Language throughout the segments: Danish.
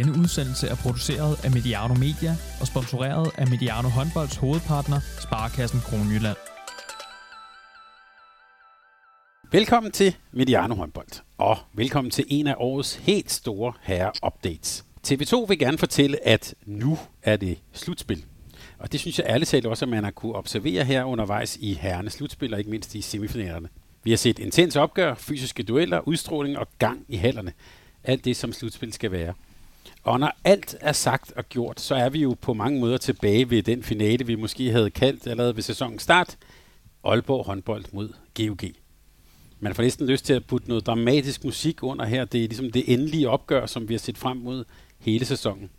Denne udsendelse er produceret af Mediano Media og sponsoreret af Mediano Håndbolds hovedpartner, Sparkassen Kronjylland. Velkommen til Mediano Håndbold, og velkommen til en af årets helt store herre-updates. TV2 vil gerne fortælle, at nu er det slutspil. Og det synes jeg ærligt talt også, at man har kunne observere her undervejs i herrenes slutspil, og ikke mindst i semifinalerne. Vi har set intens opgør, fysiske dueller, udstråling og gang i hallerne. Alt det, som slutspil skal være. Og når alt er sagt og gjort, så er vi jo på mange måder tilbage ved den finale, vi måske havde kaldt allerede ved sæsonens start. Aalborg håndbold mod GOG. Man får næsten lyst til at putte noget dramatisk musik under her. Det er ligesom det endelige opgør, som vi har set frem mod hele sæsonen.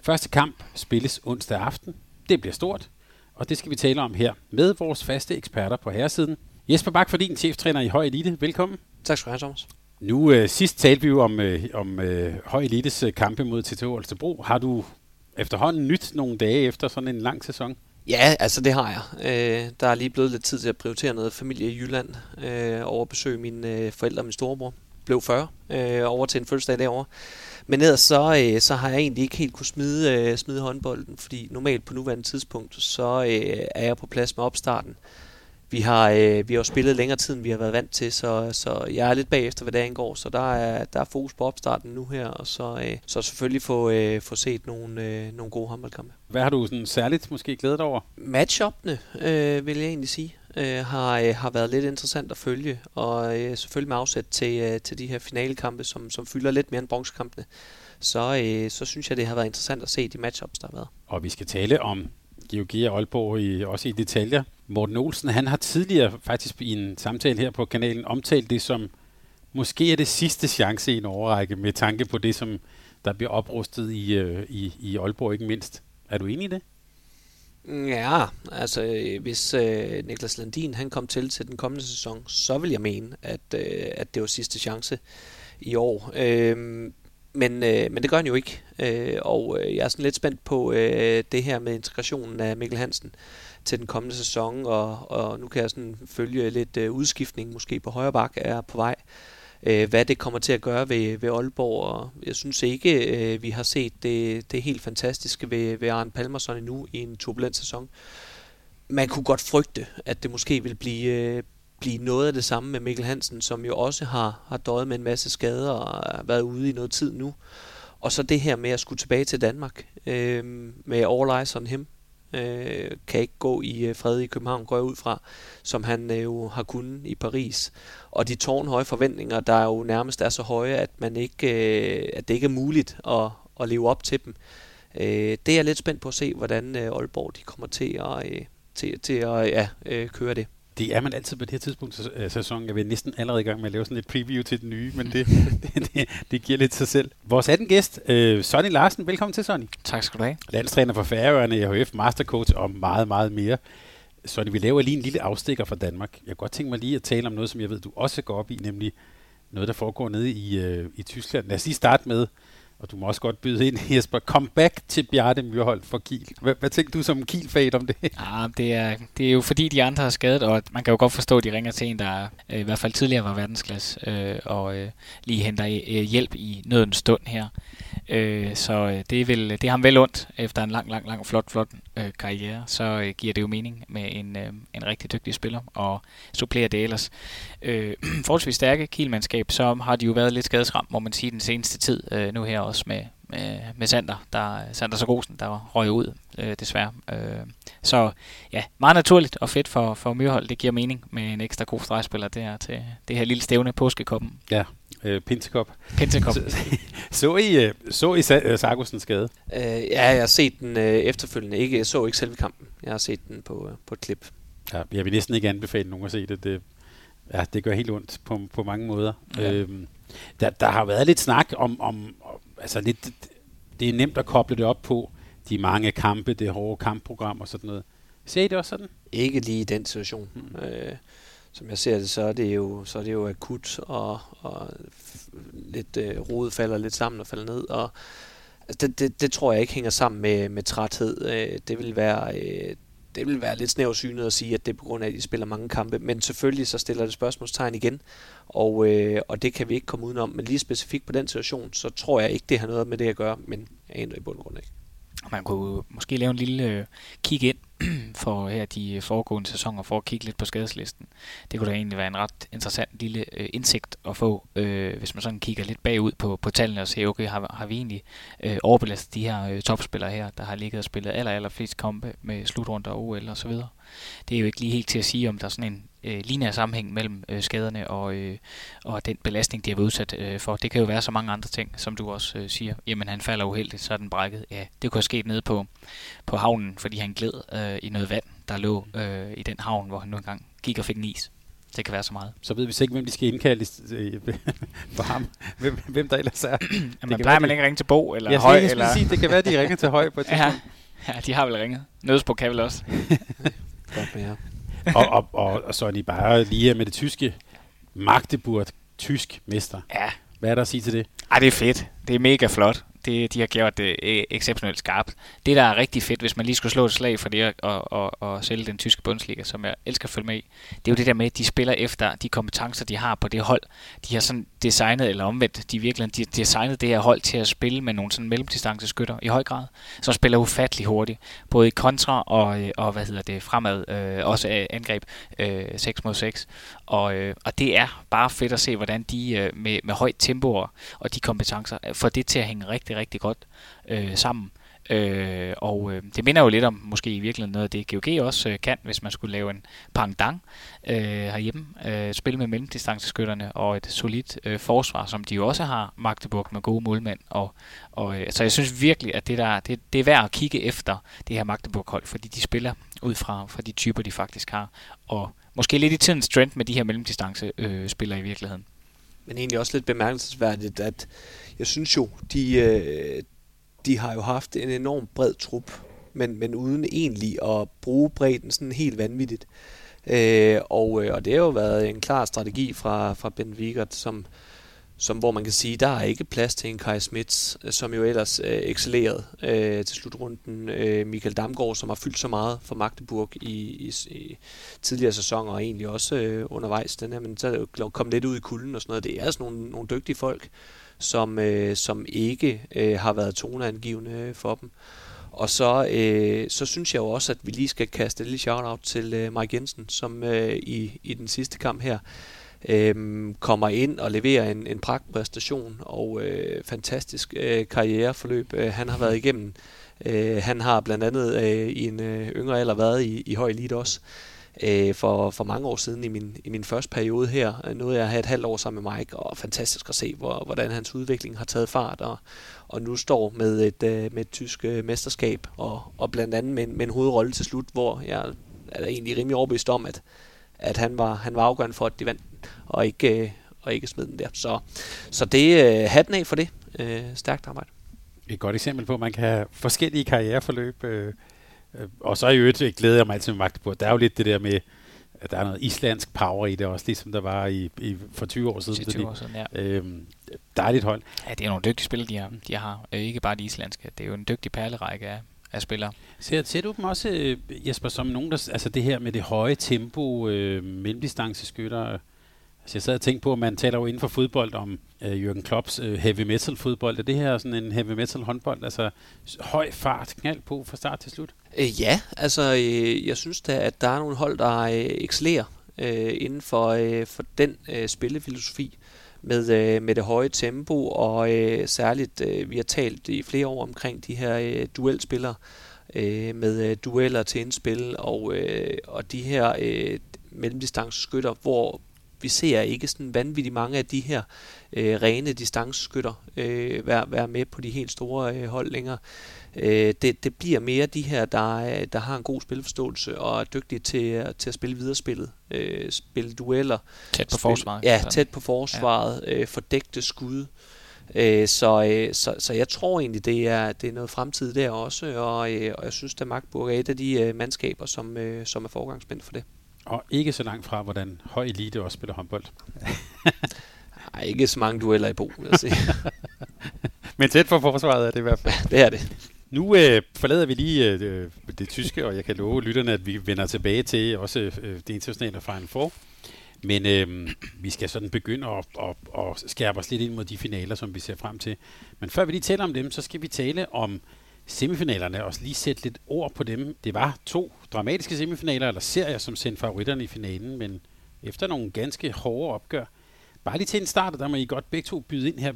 Første kamp spilles onsdag aften. Det bliver stort, og det skal vi tale om her med vores faste eksperter på herresiden. Jesper Bak for din cheftræner i Høj Elite. Velkommen. Tak skal du have, Thomas. Nu øh, sidst talte vi jo om, øh, om øh, Høj Elites øh, kampe mod TTH Holstebro. Har du efterhånden nyt nogle dage efter sådan en lang sæson? Ja, altså det har jeg. Øh, der er lige blevet lidt tid til at prioritere noget familie i Jylland. Øh, over at besøge mine øh, forældre og min storebror. Blev 40 øh, over til en fødselsdag derovre. Men ellers så, øh, så har jeg egentlig ikke helt kunne smide, øh, smide håndbolden, fordi normalt på nuværende tidspunkt, så øh, er jeg på plads med opstarten. Vi har, øh, vi har jo spillet længere tid, end vi har været vant til, så, så jeg er lidt bagefter, hvad det angår. Så der er, der er fokus på opstarten nu her, og så, øh, så selvfølgelig få, øh, få set nogle, øh, nogle gode håndboldkampe. Hvad har du sådan særligt måske glædet over? Matchuppene, øh, vil jeg egentlig sige, øh, har, øh, har været lidt interessant at følge, og øh, selvfølgelig med afsæt til, øh, til de her finalekampe, som, som fylder lidt mere end bronzekampene. Så, øh, så synes jeg, det har været interessant at se de matchups, der har været. Og vi skal tale om GOG og Aalborg i, også i detaljer. Morten Olsen, han har tidligere faktisk i en samtale her på kanalen omtalt det som måske er det sidste chance i en overrække med tanke på det, som der bliver oprustet i, øh, i, i Aalborg ikke mindst. Er du enig i det? Ja, altså øh, hvis øh, Niklas Landin han kom til til den kommende sæson, så vil jeg mene, at, øh, at det var sidste chance i år. Øh, men, øh, men det gør han jo ikke, øh, og øh, jeg er sådan lidt spændt på øh, det her med integrationen af Mikkel Hansen til den kommende sæson, og, og nu kan jeg sådan følge lidt øh, udskiftning måske på højre bak er på vej. Øh, hvad det kommer til at gøre ved, ved Aalborg, og jeg synes ikke, øh, vi har set det, det helt fantastiske ved, ved Arne Palmerson endnu i en turbulent sæson. Man kunne godt frygte, at det måske vil blive, øh, blive noget af det samme med Mikkel Hansen, som jo også har, har døjet med en masse skader og har været ude i noget tid nu. Og så det her med at skulle tilbage til Danmark øh, med All Eyes on Him, øh, kan ikke gå i øh, fred i København, går jeg ud fra, som han øh, jo har kunnet i Paris. Og de tårnhøje forventninger, der jo nærmest er så høje, at, man ikke, øh, at det ikke er muligt at, at leve op til dem. Øh, det er jeg lidt spændt på at se, hvordan øh, Aalborg de kommer til at, øh, til, til at ja, øh, køre det. Det er man altid på det her tidspunkt af sæsonen. Jeg vil næsten allerede i gang med at lave sådan et preview til den nye, men det, det, det, det giver lidt sig selv. Vores anden gæst, øh, Sonny Larsen. Velkommen til, Sonny. Tak skal du have. Landstræner for Færøerne, EHF, mastercoach og meget, meget mere. Sonny, vi laver lige en lille afstikker fra Danmark. Jeg kunne godt tænke mig lige at tale om noget, som jeg ved, du også går op i, nemlig noget, der foregår nede i, øh, i Tyskland. Lad os lige starte med, og du må også godt byde ind, Jesper. Kom back til Bjarte Myrhold for Kiel. Hvad, hvad tænker du som kiel om det? Ja, ah, det er, det er jo fordi, de andre har skadet, og man kan jo godt forstå, at de ringer til en, der øh, i hvert fald tidligere var verdensklasse, øh, og øh, lige henter øh, hjælp i nødens stund her. Øh, så øh, det, er vel, det er ham vel ondt efter en lang, lang, lang, flot, flot øh, karriere. Så øh, giver det jo mening med en, øh, en rigtig dygtig spiller, og supplerer det ellers. Øh, forholdsvis stærke kielmandskab, så har de jo været lidt skadesramt, må man sige, den seneste tid, øh, nu her også med, med, med Sander, der, Sander Sargosen, der røg ud, øh, desværre. Øh, så ja, meget naturligt og fedt for, for Myrhold. Det giver mening med en ekstra god stregspiller der til det her lille stævne påskekoppen. Ja, øh, Pintekop. Pintekop. så, så I, øh, så I øh, Sargosens skade? Øh, ja, jeg har set den øh, efterfølgende. Ikke, jeg så ikke selve kampen. Jeg har set den på, øh, på et klip. Ja, jeg vil næsten ikke anbefale nogen at se det. det ja, det gør helt ondt på, på mange måder. Ja. Øhm, der, der har været lidt snak om, om, om altså lidt, det er nemt at koble det op på de mange kampe, det hårde kampprogram og sådan noget. Ser I det også sådan? Ikke lige i den situation. Hmm. Øh, som jeg ser det, så er det jo, så er det jo akut, og, og lidt øh, rodet falder lidt sammen og falder ned, og altså, det, det, det tror jeg ikke hænger sammen med, med træthed. Øh, det vil være, øh, det vil være lidt snæversynet at sige, at det er på grund af, at de spiller mange kampe. Men selvfølgelig så stiller det spørgsmålstegn igen, og, øh, og det kan vi ikke komme udenom. Men lige specifikt på den situation, så tror jeg ikke, det har noget med det at gøre, men jeg ændrer i bund og grund ikke. Man kunne måske lave en lille øh, kig ind for her de foregående sæsoner for at kigge lidt på skadeslisten. Det kunne da egentlig være en ret interessant lille øh, indsigt at få, øh, hvis man sådan kigger lidt bagud på, på tallene og ser, okay, har, har vi egentlig øh, overbelastet de her øh, topspillere her, der har ligget og spillet aller, aller flest kampe med slutrunder og OL og så videre. Det er jo ikke lige helt til at sige, om der er sådan en øh, lineær sammenhæng mellem øh, skaderne og, øh, og den belastning, de har været udsat øh, for. Det kan jo være så mange andre ting, som du også øh, siger. Jamen, han falder uheldigt, så er den brækket. Ja, det kunne have sket nede på, på havnen, fordi han gled øh, i noget vand, der lå øh, i den havn, hvor han nu engang gik og fik en is. Det kan være så meget. Så ved vi ikke, hvem de skal indkalde for ham. Hvem, hvem der ellers er. Jamen, det plejer man ikke ringe til Bo eller jeg Høj? Jeg eller... sige, det kan være, de ringer til Høj på et ja. ja, de har vel ringet. Nødsbo kan vel også. Godt med jer. Og, og, og, og så er de bare lige med det tyske. Magdeburg, tysk mester. Ja. Hvad er der at sige til det? Ej, det er fedt. Det er mega flot det, de har gjort det øh, exceptionelt skarpt. Det, der er rigtig fedt, hvis man lige skulle slå et slag for det og, og, og sælge den tyske Bundesliga, som jeg elsker at følge med i, det er jo det der med, at de spiller efter de kompetencer, de har på det hold. De har sådan designet, eller omvendt, de virkelig de har designet det her hold til at spille med nogle sådan mellemdistanceskytter i høj grad, som spiller ufattelig hurtigt, både i kontra og, øh, og hvad hedder det, fremad, øh, også angreb øh, 6 mod 6. Og, øh, og det er bare fedt at se, hvordan de øh, med, med højt tempo og de kompetencer øh, får det til at hænge rigtig rigtig, rigtig godt øh, sammen. Øh, og øh, det minder jo lidt om måske i virkeligheden noget af det GOG også øh, kan, hvis man skulle lave en pangdang øh, herhjemme. Øh, spille med mellemdistanceskytterne og et solidt øh, forsvar, som de jo også har, Magdeburg med gode målmænd. Og, og, øh, så jeg synes virkelig, at det, der, det, det er værd at kigge efter det her Magdeburg-hold, fordi de spiller ud fra, fra de typer, de faktisk har. Og måske lidt i tidens trend med de her mellemdistance øh, spillere i virkeligheden. Men egentlig også lidt bemærkelsesværdigt, at jeg synes jo, de, øh, de har jo haft en enorm bred trup, men, men uden egentlig at bruge bredden sådan helt vanvittigt. Øh, og, øh, og det har jo været en klar strategi fra, fra Ben Wiegert, som, som, hvor man kan sige, der er ikke plads til en Kai Smits, øh, som jo ellers øh, excellerede øh, til slutrunden. Øh, Michael Damgaard, som har fyldt så meget for Magdeburg i, i, i tidligere sæsoner, og egentlig også øh, undervejs den her, men så kom lidt ud i kulden og sådan noget. Det er altså nogle, nogle dygtige folk, som, øh, som ikke øh, har været toneangivende for dem. Og så, øh, så synes jeg jo også, at vi lige skal kaste et lille shout-out til øh, Mike Jensen, som øh, i, i den sidste kamp her øh, kommer ind og leverer en, en pragtpræstation og øh, fantastisk øh, karriereforløb. Øh, han har været igennem. Øh, han har blandt andet øh, i en øh, yngre alder været i, i høj elite også øh, Øh, for, for mange år siden i min, i min første periode her. Øh, nåede jeg at have et halvt år sammen med Mike, og fantastisk at se, hvor, hvordan hans udvikling har taget fart, og, og nu står med et, øh, med et tysk øh, mesterskab, og, og blandt andet med, med en hovedrolle til slut, hvor jeg er egentlig rimelig overbevist om, at, at han, var, han var afgørende for, at de vandt, og ikke, øh, og ikke smed den der. Så, så det øh, hatten af for det. Øh, stærkt arbejde. Et godt eksempel på, at man kan have forskellige karriereforløb, Øh, og så i øvrigt glæder jeg mig altid med Magdeburg. Der er jo lidt det der med, at der er noget islandsk power i det også, ligesom der var i, i for 20 år siden. 20 år siden, ja. Øhm, dejligt hold. Ja, det er nogle dygtige spillere, de har. De har. Øh, ikke bare de islandske. Det er jo en dygtig perlerække af, af spillere. Ser, ser du dem også, øh, Jesper, som nogen, der, altså det her med det høje tempo, øh, mellemdistanceskytter, Altså jeg sad og tænkte på, at man taler jo inden for fodbold om øh, Jürgen Klopps øh, heavy metal fodbold. Er det her sådan en heavy metal håndbold? Altså høj fart, knald på fra start til slut? Øh, ja, altså øh, jeg synes da, at der er nogle hold, der øh, excellerer øh, inden for, øh, for den øh, spillefilosofi med, øh, med det høje tempo, og øh, særligt, øh, vi har talt i flere år omkring de her øh, duelspillere, øh, med øh, dueller til indspil, og, øh, og de her øh, mellemdistanceskytter, hvor vi ser ikke sådan vanvittigt mange af de her øh, rene distanceskytter øh, være, være med på de helt store øh, hold længere. Øh, det, det bliver mere de her, der, der har en god spilforståelse og er dygtige til, til at spille videre spillet. Øh, spille dueller. Tæt på forsvaret. Ja, tæt på forsvaret. Ja. Øh, fordækte skud. Øh, så, øh, så, så jeg tror egentlig, det er, det er noget fremtid der også, og, øh, og jeg synes, at Magdeburg er et af de øh, mandskaber, som, øh, som er forgangsmænd for det. Og ikke så langt fra, hvordan høj elite også spiller håndbold. Nej, ikke så mange dueller i Bo, vil jeg sige. Men tæt for forsvaret er det i hvert fald. det er det. Nu øh, forlader vi lige øh, øh, det tyske, og jeg kan love lytterne, at vi vender tilbage til også øh, øh det internationale Final Four. Men øh, vi skal sådan begynde at, at, at skærpe os lidt ind mod de finaler, som vi ser frem til. Men før vi lige taler om dem, så skal vi tale om semifinalerne og lige sætte lidt ord på dem. Det var to dramatiske semifinaler, eller serier, som sendte favoritterne i finalen, men efter nogle ganske hårde opgør. Bare lige til en start, der må I godt begge to byde ind her.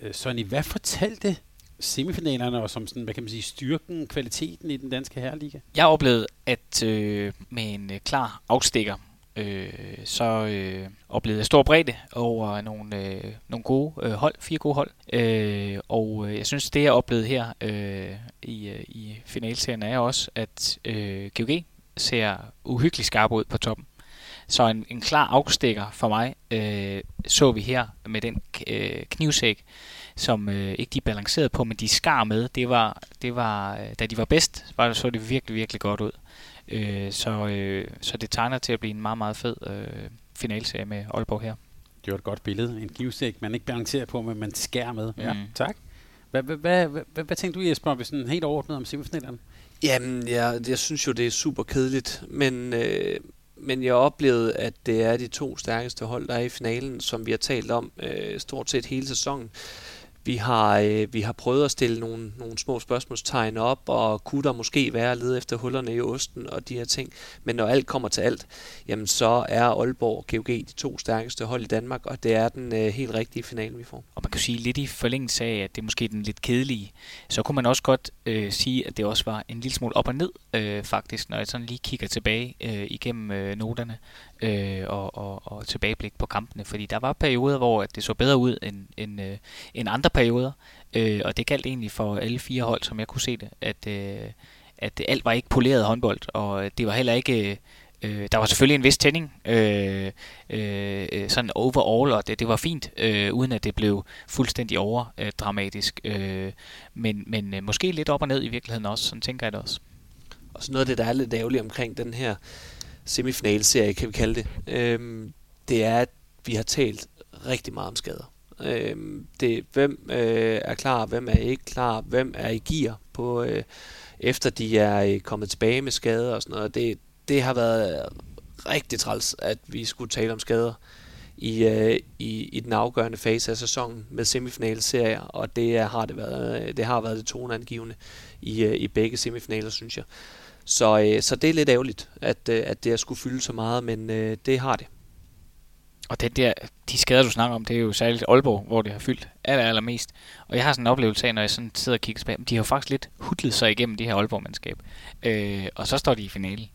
Øh, Sonny, hvad fortalte semifinalerne og som sådan, hvad kan man sige, styrken, kvaliteten i den danske herreliga? Jeg oplevede, at øh, med en øh, klar afstikker, øh, så øh, oplevede jeg stor bredde over nogle, øh, nogle gode øh, hold, fire gode hold. Øh, og øh, jeg synes, det jeg oplevede her øh, i, øh, i finalserien er også, at øh, GOG ser uhyggeligt skarp ud på toppen. Så en, en klar afstikker for mig øh, så vi her med den øh, knivsæk, som øh, ikke de balancerede på, men de skar med. Det var, det var, øh, da de var bedst, var, så det virkelig, virkelig godt ud. Øh, så, øh, så det tegner til at blive en meget, meget fed øh, finalserie med Aalborg her. Det var et godt billede. En knivsæk, man ikke balancerer på, men man skærer med. Ja, Mm. tak. Hvad, hvad, hvad, hvad, hvad, tænkte du, Jesper, hvis sådan helt overordnet om semifinalerne? Jamen, jeg, jeg synes jo, det er super kedeligt, men, øh, men jeg oplevede, at det er de to stærkeste hold, der er i finalen, som vi har talt om øh, stort set hele sæsonen. Vi har, øh, vi har prøvet at stille nogle, nogle små spørgsmålstegn op, og kunne der måske være at lede efter hullerne i osten og de her ting. Men når alt kommer til alt, jamen så er Aalborg og GOG de to stærkeste hold i Danmark, og det er den øh, helt rigtige finale, vi får. Og man kan sige lidt i forlængelse af, at det er måske den lidt kedelige, så kunne man også godt øh, sige, at det også var en lille smule op og ned, øh, faktisk, når jeg sådan lige kigger tilbage øh, igennem øh, noterne øh, og, og, og tilbageblik på kampene. Fordi der var perioder, hvor at det så bedre ud end, end, øh, end andre perioder, øh, og det galt egentlig for alle fire hold, som jeg kunne se det, at, øh, at alt var ikke poleret håndbold, og det var heller ikke... Øh, der var selvfølgelig en vis tænding, øh, øh, sådan overall, og det, det var fint, øh, uden at det blev fuldstændig over øh, dramatisk. Øh, men men øh, måske lidt op og ned i virkeligheden også, sådan tænker jeg det også. Og så noget af det, der er lidt ærgerligt omkring den her semifinalserie, kan vi kalde det, øhm, det er, at vi har talt rigtig meget om skader. Øhm, det, hvem øh, er klar, hvem er ikke klar, hvem er i gear på, øh, efter de er øh, kommet tilbage med skader og sådan noget. Det, det har været rigtig træls, at vi skulle tale om skader i, øh, i, i den afgørende fase af sæsonen med semifinalserier, og det er, har det været, øh, det har været det toneangivende i, øh, i begge semifinaler, synes jeg. Så, øh, så det er lidt ærgerligt, at, øh, at det har skulle fylde så meget, men øh, det har det. Og den der, de skader, du snakker om, det er jo særligt Aalborg, hvor det har fyldt aller, allermest. Og jeg har sådan en oplevelse af, når jeg sådan sidder og kigger tilbage, de har jo faktisk lidt hudlet sig igennem det her Aalborg-mandskab. Øh, og så står de i finalen.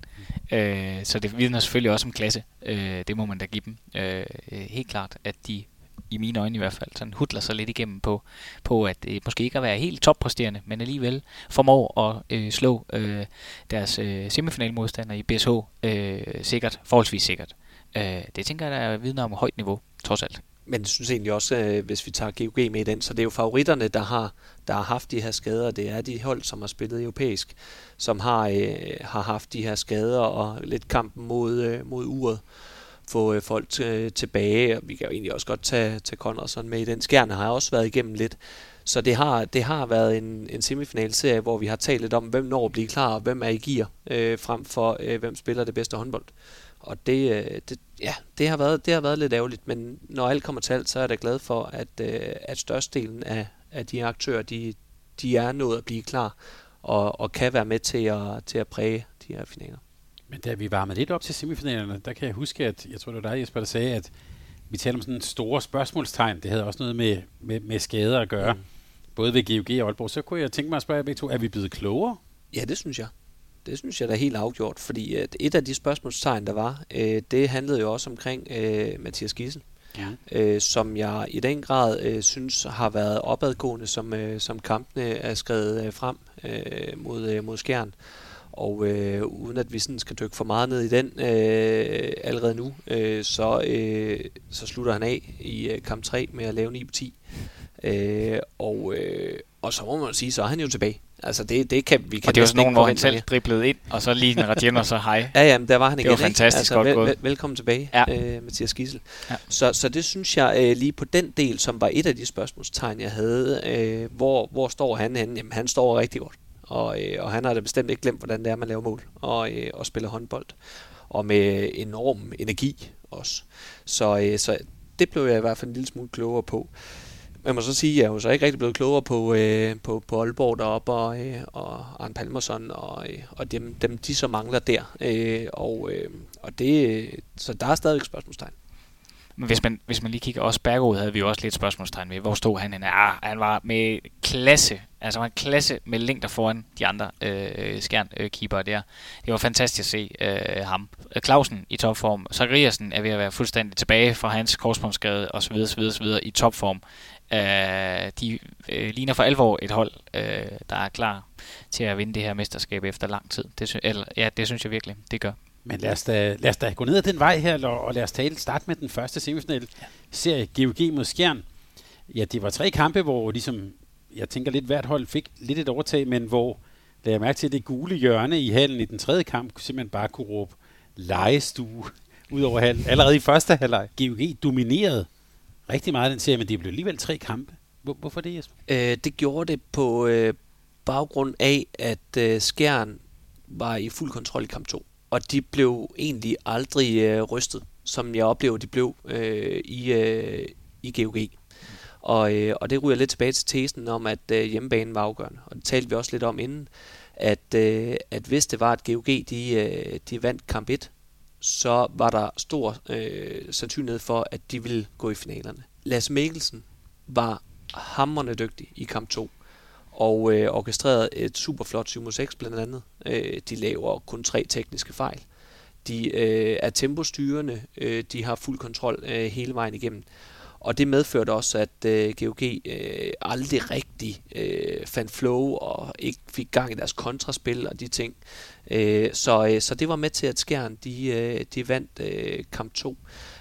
Øh, så det vidner selvfølgelig også om klasse. Øh, det må man da give dem. Øh, helt klart, at de i mine øjne i hvert fald, sådan hudler sig lidt igennem på, på at øh, måske ikke at være helt toppræsterende, men alligevel formår at øh, slå øh, deres øh, semifinalmodstander i BSH øh, sikkert, forholdsvis sikkert. Øh, det tænker jeg, der er vidner om et højt niveau, trods alt. Men jeg synes egentlig også, øh, hvis vi tager GOG med i den, så det er jo favoritterne, der har, der har haft de her skader. Det er de hold, som har spillet europæisk, som har, øh, har haft de her skader og lidt kampen mod, øh, mod uret få øh, folk t- øh, tilbage, og vi kan jo egentlig også godt tage, tage Conradson med i den. Skjerne har også været igennem lidt, så det har, det har været en, en semifinalserie, hvor vi har talt lidt om, hvem når at blive klar, og hvem er i gear, øh, frem for øh, hvem spiller det bedste håndbold. Og det, øh, det, ja, det, har været, det har været lidt ærgerligt, men når alt kommer til alt, så er jeg da glad for, at, øh, at størstedelen af, af de aktører, de, de er nået at blive klar, og, og kan være med til at, til at præge de her finaler. Men da vi varmede lidt op til semifinalerne, der kan jeg huske, at jeg tror, det var dig, Jesper, der sagde, at vi talte om sådan store spørgsmålstegn. Det havde også noget med, med, med skader at gøre. Mm. Både ved GOG og Aalborg. Så kunne jeg tænke mig at spørge jer begge to, er vi blevet klogere? Ja, det synes jeg. Det synes jeg da helt afgjort, fordi at et af de spørgsmålstegn, der var, øh, det handlede jo også omkring øh, Mathias Gissel, Ja. øh, som jeg i den grad øh, synes har været opadgående, som, øh, som kampene er skrevet øh, frem øh, mod, øh, mod skjern. Og øh, uden at vi sådan skal dykke for meget ned i den øh, allerede nu, øh, så, øh, så slutter han af i øh, kamp 3 med at lave 9 på 10. Øh, og, øh, og så må man sige, så er han jo tilbage. Altså det, det kan vi kan Og det var sådan næsten nogen, hvor han selv driblede ind, og så lige en Radian, og så hej. Ja, ja, men der var han Det igen. var fantastisk ikke? godt vel, gået. vel, velkommen tilbage, ja. øh, Mathias Gissel. Ja. Så, så det synes jeg øh, lige på den del, som var et af de spørgsmålstegn, jeg havde. Øh, hvor, hvor står han henne? Jamen, han står rigtig godt. Og, øh, og han har da bestemt ikke glemt, hvordan det er, man laver mål og, øh, og spiller håndbold. Og med enorm energi også. Så, øh, så det blev jeg i hvert fald en lille smule klogere på. Man må så sige, at jeg er jo så ikke rigtig blevet klogere på, øh, på, på Aalborg deroppe, og, øh, og Arne Palmerson, og, øh, og dem, dem, de så mangler der. Øh, og, øh, og det, øh, så der er stadigvæk spørgsmålstegn. Men hvis man, hvis man lige kigger også Bergerud, havde vi jo også lidt spørgsmålstegn ved. Hvor stod han henne? Ja, han var med klasse. Altså han var en klasse med længder foran de andre øh, skjern-keepere øh, der. Det var fantastisk at se øh, ham. Clausen i topform. Zachariasen er ved at være fuldstændig tilbage fra hans korsbåndsskade og så videre, så videre, så videre i topform. Øh, de øh, ligner for alvor et hold, øh, der er klar til at vinde det her mesterskab efter lang tid. Det, sy- eller, ja, det synes jeg virkelig, det gør. Men lad os, da, lad os da gå ned ad den vej her, og, lad os tale, starte med den første semifinal serie GOG mod Skjern. Ja, det var tre kampe, hvor ligesom, jeg tænker lidt hvert hold fik lidt et overtag, men hvor, lad jeg mærke til, det gule hjørne i hallen i den tredje kamp, simpelthen bare kunne råbe legestue ud over hallen. Allerede i første halvleg. GOG dominerede rigtig meget den serie, men det blev alligevel tre kampe. Hvor, hvorfor det, Jesper? Øh, det gjorde det på øh, baggrund af, at øh, Skjern var i fuld kontrol i kamp 2. Og de blev egentlig aldrig øh, rystet, som jeg oplever, de blev øh, i, øh, i GOG. Og, øh, og det ryger lidt tilbage til tesen om, at øh, hjemmebanen var afgørende. Og det talte vi også lidt om inden, at, øh, at hvis det var, at GOG de, øh, de vandt kamp 1, så var der stor øh, sandsynlighed for, at de ville gå i finalerne. Lasse Mikkelsen var hammerne dygtig i kamp 2 og øh, orkestrerede et super flot 7 6 blandt andet. Øh, de laver kun tre tekniske fejl. De øh, er tempostyrende, øh, de har fuld kontrol øh, hele vejen igennem. Og det medførte også, at øh, GOG øh, aldrig rigtig øh, fandt flow og ikke fik gang i deres kontraspil og de ting. Øh, så, øh, så det var med til, at Skjern de, øh, de vandt øh, kamp 2.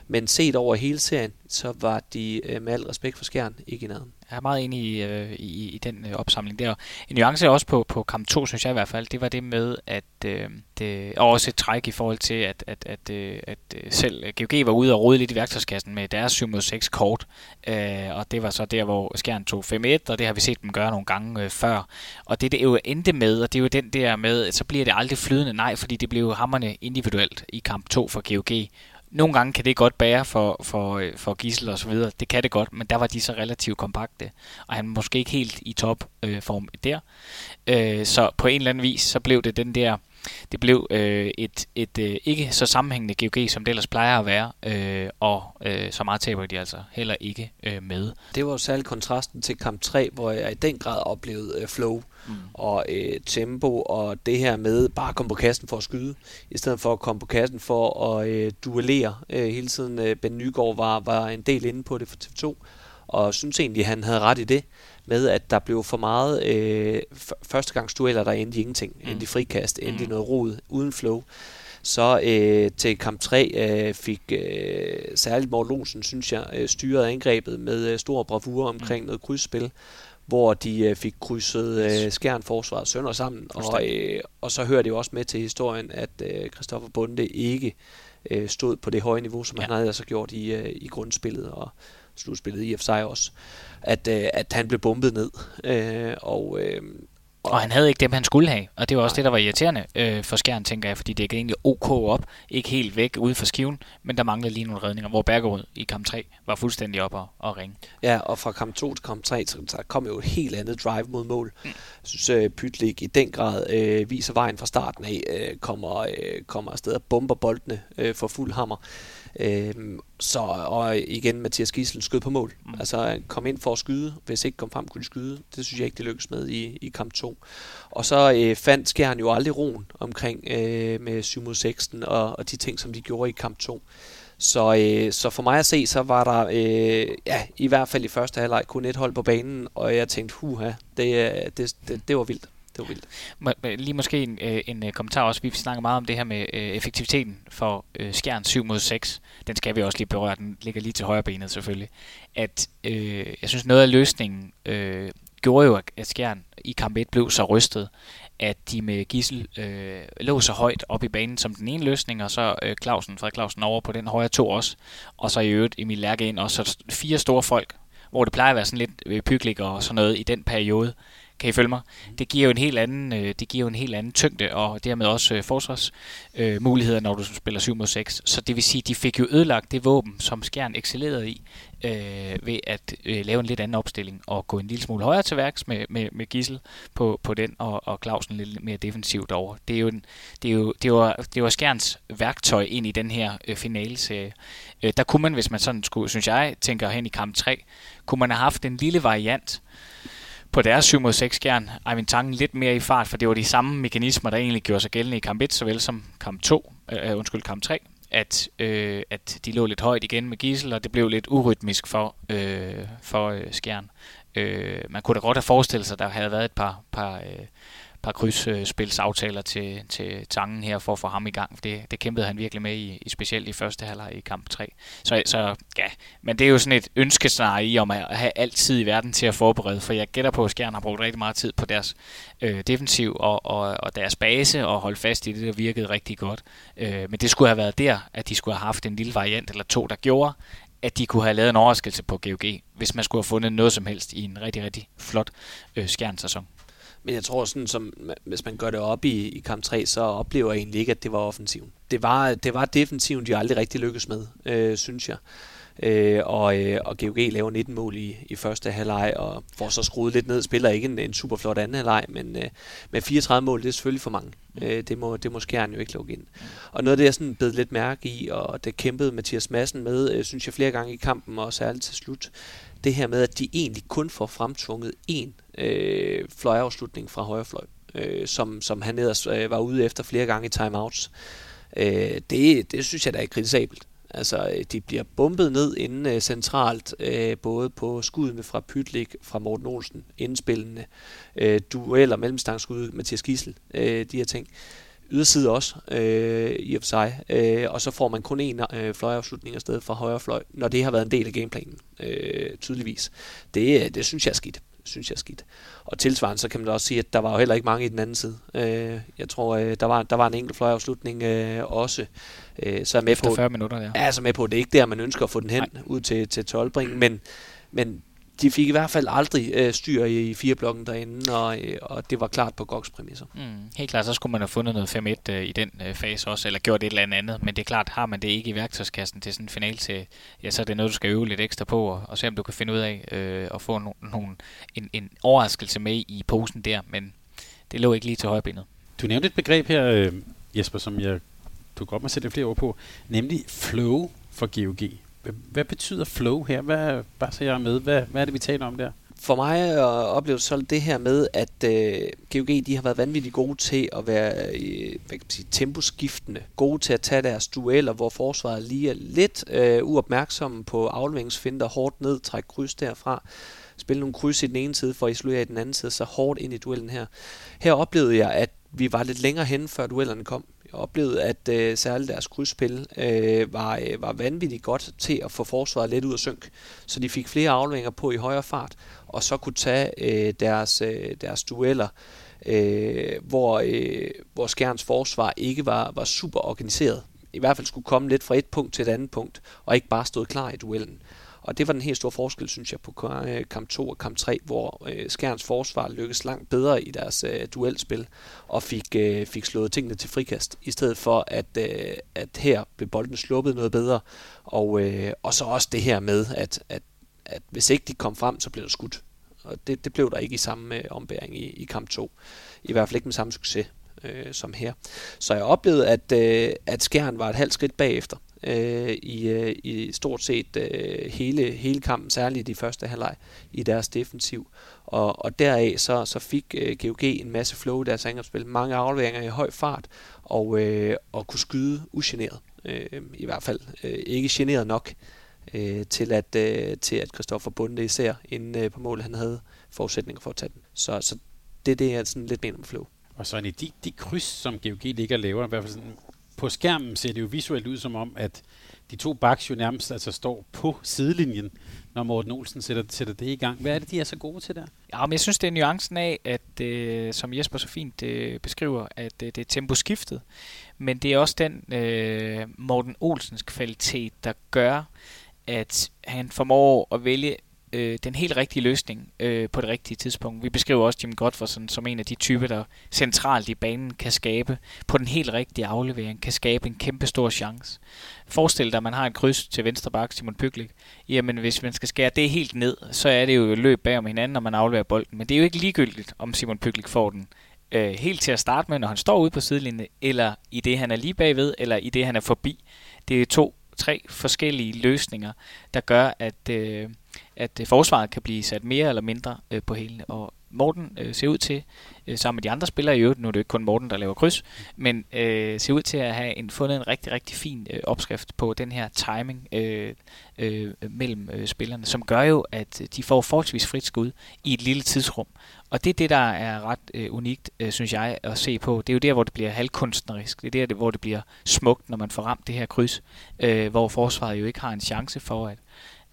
Men set over hele serien, så var de øh, med al respekt for skærn ikke i nærheden. Jeg er meget enig i, øh, i, i den øh, opsamling der. En nuance også på, på kamp 2, synes jeg i hvert fald, det var det med, at øh, det, og også et træk i forhold til, at, at, at, øh, at øh, selv GOG var ude og rode lidt i værktøjskassen med deres 7 mod 6 kort, øh, og det var så der, hvor Skjern tog 5-1, og det har vi set dem gøre nogle gange øh, før. Og det, det jo endte med, og det er jo den der med, at så bliver det aldrig flydende, nej, fordi det blev hammerne individuelt i kamp 2 for GOG, nogle gange kan det godt bære for, for, øh, for Gissel og så videre. Det kan det godt, men der var de så relativt kompakte. Og han måske ikke helt i topform øh, form der. Øh, så på en eller anden vis, så blev det den der... Det blev øh, et, et øh, ikke så sammenhængende GOG, som det ellers plejer at være, øh, og øh, så meget taber de altså heller ikke øh, med. Det var jo særligt kontrasten til kamp 3, hvor jeg i den grad oplevede øh, flow mm. og øh, tempo, og det her med bare at komme på kassen for at skyde, i stedet for at komme på kassen for at øh, duellere øh, hele tiden. Øh, ben Nygaard var, var en del inde på det for TV2, og synes egentlig, han havde ret i det, med at der blev for meget øh, førstegangsdueller, der endte i ingenting, mm. endte i frikast, endte mm. i noget rod, uden flow. Så øh, til kamp 3 øh, fik øh, særligt Morten Olsen, synes jeg, øh, styret angrebet med øh, stor bravur omkring mm. noget krydsspil, hvor de øh, fik krydset øh, skærn forsvaret sønder sammen. Og, øh, og så hører det jo også med til historien, at øh, Christoffer Bunde ikke øh, stod på det høje niveau, som ja. han havde altså gjort i, øh, i grundspillet og slutspillet i sig også. At, øh, at han blev bumpet ned. Øh, og, øh, og han havde ikke dem, han skulle have. Og det var også Nej. det, der var irriterende øh, for Skjern, tænker jeg, fordi det gik egentlig ok op, ikke helt væk ude for skiven, men der manglede lige nogle redninger, hvor Bergerud i kamp 3 var fuldstændig op og, og ringe. Ja, og fra kamp 2 til kamp 3, så kom jo et helt andet drive mod mål. Mm. Jeg synes, øh, Pytlik i den grad øh, viser vejen fra starten af, øh, kommer, øh, kommer afsted og bomber boldene øh, for fuld hammer. Øhm, så, og igen, Mathias Gissel skød på mål. Mm. Altså kom ind for at skyde. Hvis ikke kom frem, kunne de skyde. Det synes jeg ikke, det lykkedes med i, i kamp 2. Og så øh, fandt Skjern jo aldrig roen omkring øh, med 7 mod 6 og, og de ting, som de gjorde i kamp 2. Så, øh, så for mig at se, så var der øh, ja, i hvert fald i første halvleg kun et hold på banen, og jeg tænkte, huha, det, det, det, det var vildt det var vildt. Må, lige måske en, øh, en øh, kommentar også. Vi snakker meget om det her med øh, effektiviteten for øh, skjern 7 mod 6. Den skal vi også lige berøre. Den ligger lige til højre benet selvfølgelig. At øh, jeg synes noget af løsningen øh, gjorde jo, at skjern i kamp 1 blev så rystet, at de med Gissel øh, lå så højt op i banen som den ene løsning, og så øh, Clausen, Frederik Clausen over på den højre to også, og så i øvrigt Emil Lærke ind, og så fire store folk, hvor det plejer at være sådan lidt pyklik og sådan noget i den periode, kan I følge mig? Det giver jo en helt anden, øh, det giver jo en helt anden tyngde, og dermed også øh, forsvarsmuligheder, øh, når du spiller 7 mod 6. Så det vil sige, de fik jo ødelagt det våben, som Skjern excellerede i, øh, ved at øh, lave en lidt anden opstilling og gå en lille smule højere til værks med, med, med Gissel på, på den, og, og Clausen lidt mere defensivt over. Det er jo, en, det er jo, det var, det var Skjerns værktøj ind i den her øh, finaleserie. Øh, der kunne man, hvis man sådan skulle, synes jeg, tænker hen i kamp 3, kunne man have haft en lille variant, på deres 7 mod 6 skjern Eivind Tangen lidt mere i fart, for det var de samme mekanismer, der egentlig gjorde sig gældende i kamp 1, såvel som kamp 2, øh, øh, undskyld, kamp 3, at, øh, at de lå lidt højt igen med Gissel, og det blev lidt urytmisk for, øh, for øh, skjern. Øh, man kunne da godt have forestillet sig, at der havde været et par, par øh, par krydsspilsaftaler til, til Tangen her for at få ham i gang. Det, det kæmpede han virkelig med i, i specielt i første halvleg i kamp 3. Så, så ja, men det er jo sådan et ønskescenarie om at have altid i verden til at forberede, for jeg gætter på, at Skjern har brugt rigtig meget tid på deres øh, defensiv og, og, og deres base og holde fast i det, der virkede rigtig godt. Øh, men det skulle have været der, at de skulle have haft en lille variant eller to, der gjorde, at de kunne have lavet en overraskelse på GOG, hvis man skulle have fundet noget som helst i en rigtig, rigtig flot øh, skjernsæson. Men jeg tror sådan, som hvis man gør det op i, i kamp 3, så oplever jeg egentlig ikke, at det var offensiven. Det var, det var defensiven, de aldrig rigtig lykkedes med, øh, synes jeg. Øh, og, øh, og GOG laver 19 mål i, i første halvleg og får så skruet lidt ned. Spiller ikke en, en super flot anden halvleg, men øh, med 34 mål, det er selvfølgelig for mange. Øh, det, må, det må Skjern jo ikke lukke ind. Og noget af det, jeg sådan bed lidt mærke i, og det kæmpede Mathias Madsen med, øh, synes jeg flere gange i kampen, og særligt til slut, det her med, at de egentlig kun får fremtvunget én øh, fløjafslutning fra højre fløj, øh, som, som han ellers øh, var ude efter flere gange i timeouts. Øh, det, det synes jeg da er kritisabelt. Altså, øh, de bliver bumpet ned inden øh, centralt, øh, både på skuddene fra Pytlik, fra Morten Olsen, indspillende, øh, dueller, mellemstangskud, Mathias Gissel, øh, de her ting yderside også, øh, i og for sig. Øh, og så får man kun én øh, fløjafslutning afsted fra højre fløj, når det har været en del af gameplanen, øh, tydeligvis. Det, det synes jeg er skidt synes jeg er skidt. Og tilsvarende, så kan man også sige, at der var jo heller ikke mange i den anden side. Øh, jeg tror, øh, der, var, der var en enkelt fløjafslutning øh, også. Øh, så er med Efter på, 40 minutter, ja. Er så med på, at det er ikke der, man ønsker at få den hen Nej. ud til, til Tolbring, men, men de fik i hvert fald aldrig øh, styr i, i fire blokken derinde, og, øh, og det var klart på Gogs præmisser. Mm, helt klart, så skulle man have fundet noget 5-1 øh, i den øh, fase også, eller gjort et eller andet, men det er klart, har man det ikke i værktøjskassen til sådan en final til, ja, så er det noget, du skal øve lidt ekstra på, og, og se om du kan finde ud af øh, at få no, no, en, en overraskelse med i posen der, men det lå ikke lige til højrebenet. Du nævnte et begreb her, øh, Jesper, som jeg du godt må sætte flere ord på, nemlig flow for GOG. Hvad betyder flow her? Hvad, bare så jeg er med. Hvad, hvad er det, vi taler om der? For mig at opleve så det her med, at øh, GOG de har været vanvittigt gode til at være øh, hvad kan man sige, temposkiftende. Gode til at tage deres dueller, hvor forsvaret lige er lidt øh, uopmærksomme på afleveringsfinder, hårdt ned, træk kryds derfra spille nogle kryds i den ene side for at isolere i den anden side, så hårdt ind i duellen her. Her oplevede jeg, at vi var lidt længere hen, før duellerne kom oplevede, at øh, særligt deres krydsspil øh, var, øh, var vanvittigt godt til at få forsvaret lidt ud af synk. Så de fik flere afleveringer på i højere fart, og så kunne tage øh, deres, øh, deres dueller, øh, hvor, øh, hvor Skjerns forsvar ikke var, var super organiseret. I hvert fald skulle komme lidt fra et punkt til et andet punkt, og ikke bare stod klar i duellen. Og det var den helt store forskel, synes jeg, på øh, kamp 2 og kamp 3, hvor øh, Skærens forsvar lykkedes langt bedre i deres øh, duelspil, og fik, øh, fik slået tingene til frikast, i stedet for at, øh, at her blev bolden sluppet noget bedre. Og, øh, og så også det her med, at, at, at hvis ikke de kom frem, så blev der skudt. Og det, det blev der ikke i samme øh, ombæring i, i kamp 2. I hvert fald ikke med samme succes øh, som her. Så jeg oplevede, at, øh, at Skjern var et halvt skridt bagefter øh, i, øh, i stort set øh, hele, hele kampen, særligt i første halvleg i deres defensiv. Og, og deraf så, så fik øh, GOG en masse flow i deres angrebsspil, mange afleveringer i høj fart, og, øh, og kunne skyde ugeneret. Øh, I hvert fald øh, ikke generet nok øh, til, at, øh, til at Christoffer Bunde især inden øh, på mål han havde forudsætninger for at tage den. Så, så det det, er sådan lidt mere med flow. Og så de, de kryds, som GOG ligger og laver, i hvert fald sådan, på skærmen ser det jo visuelt ud som om, at de to backs jo nærmest altså står på sidelinjen, når Morten Olsen sætter, sætter det i gang. Hvad er det, de er så gode til der? Ja, men jeg synes, det er nuancen af, at øh, som Jesper så fint øh, beskriver, at øh, det er temposkiftet. Men det er også den øh, Morten Olsens kvalitet, der gør, at han formår at vælge øh, den helt rigtige løsning øh, på det rigtige tidspunkt. Vi beskriver også Jim Godfredsen som en af de typer, der centralt i banen kan skabe på den helt rigtige aflevering, kan skabe en kæmpe stor chance. Forestil dig, at man har et kryds til venstre bak, Simon Pyglik. Jamen, hvis man skal skære det helt ned, så er det jo løb bag om hinanden, når man afleverer bolden. Men det er jo ikke ligegyldigt, om Simon Pyglik får den øh, helt til at starte med, når han står ude på sidelinjen, eller i det, han er lige bagved, eller i det, han er forbi. Det er to, tre forskellige løsninger, der gør, at, øh, at øh, forsvaret kan blive sat mere eller mindre øh, på hælene. Og Morten øh, ser ud til, øh, sammen med de andre spillere i øvrigt, nu er det ikke kun Morten, der laver kryds, men øh, ser ud til at have en, fundet en rigtig, rigtig fin øh, opskrift på den her timing øh, øh, mellem øh, spillerne, som gør jo, at de får forholdsvis frit skud i et lille tidsrum. Og det er det, der er ret øh, unikt, øh, synes jeg, at se på. Det er jo der, hvor det bliver halvkunstnerisk. Det er der, hvor det bliver smukt, når man får ramt det her kryds, øh, hvor forsvaret jo ikke har en chance for at,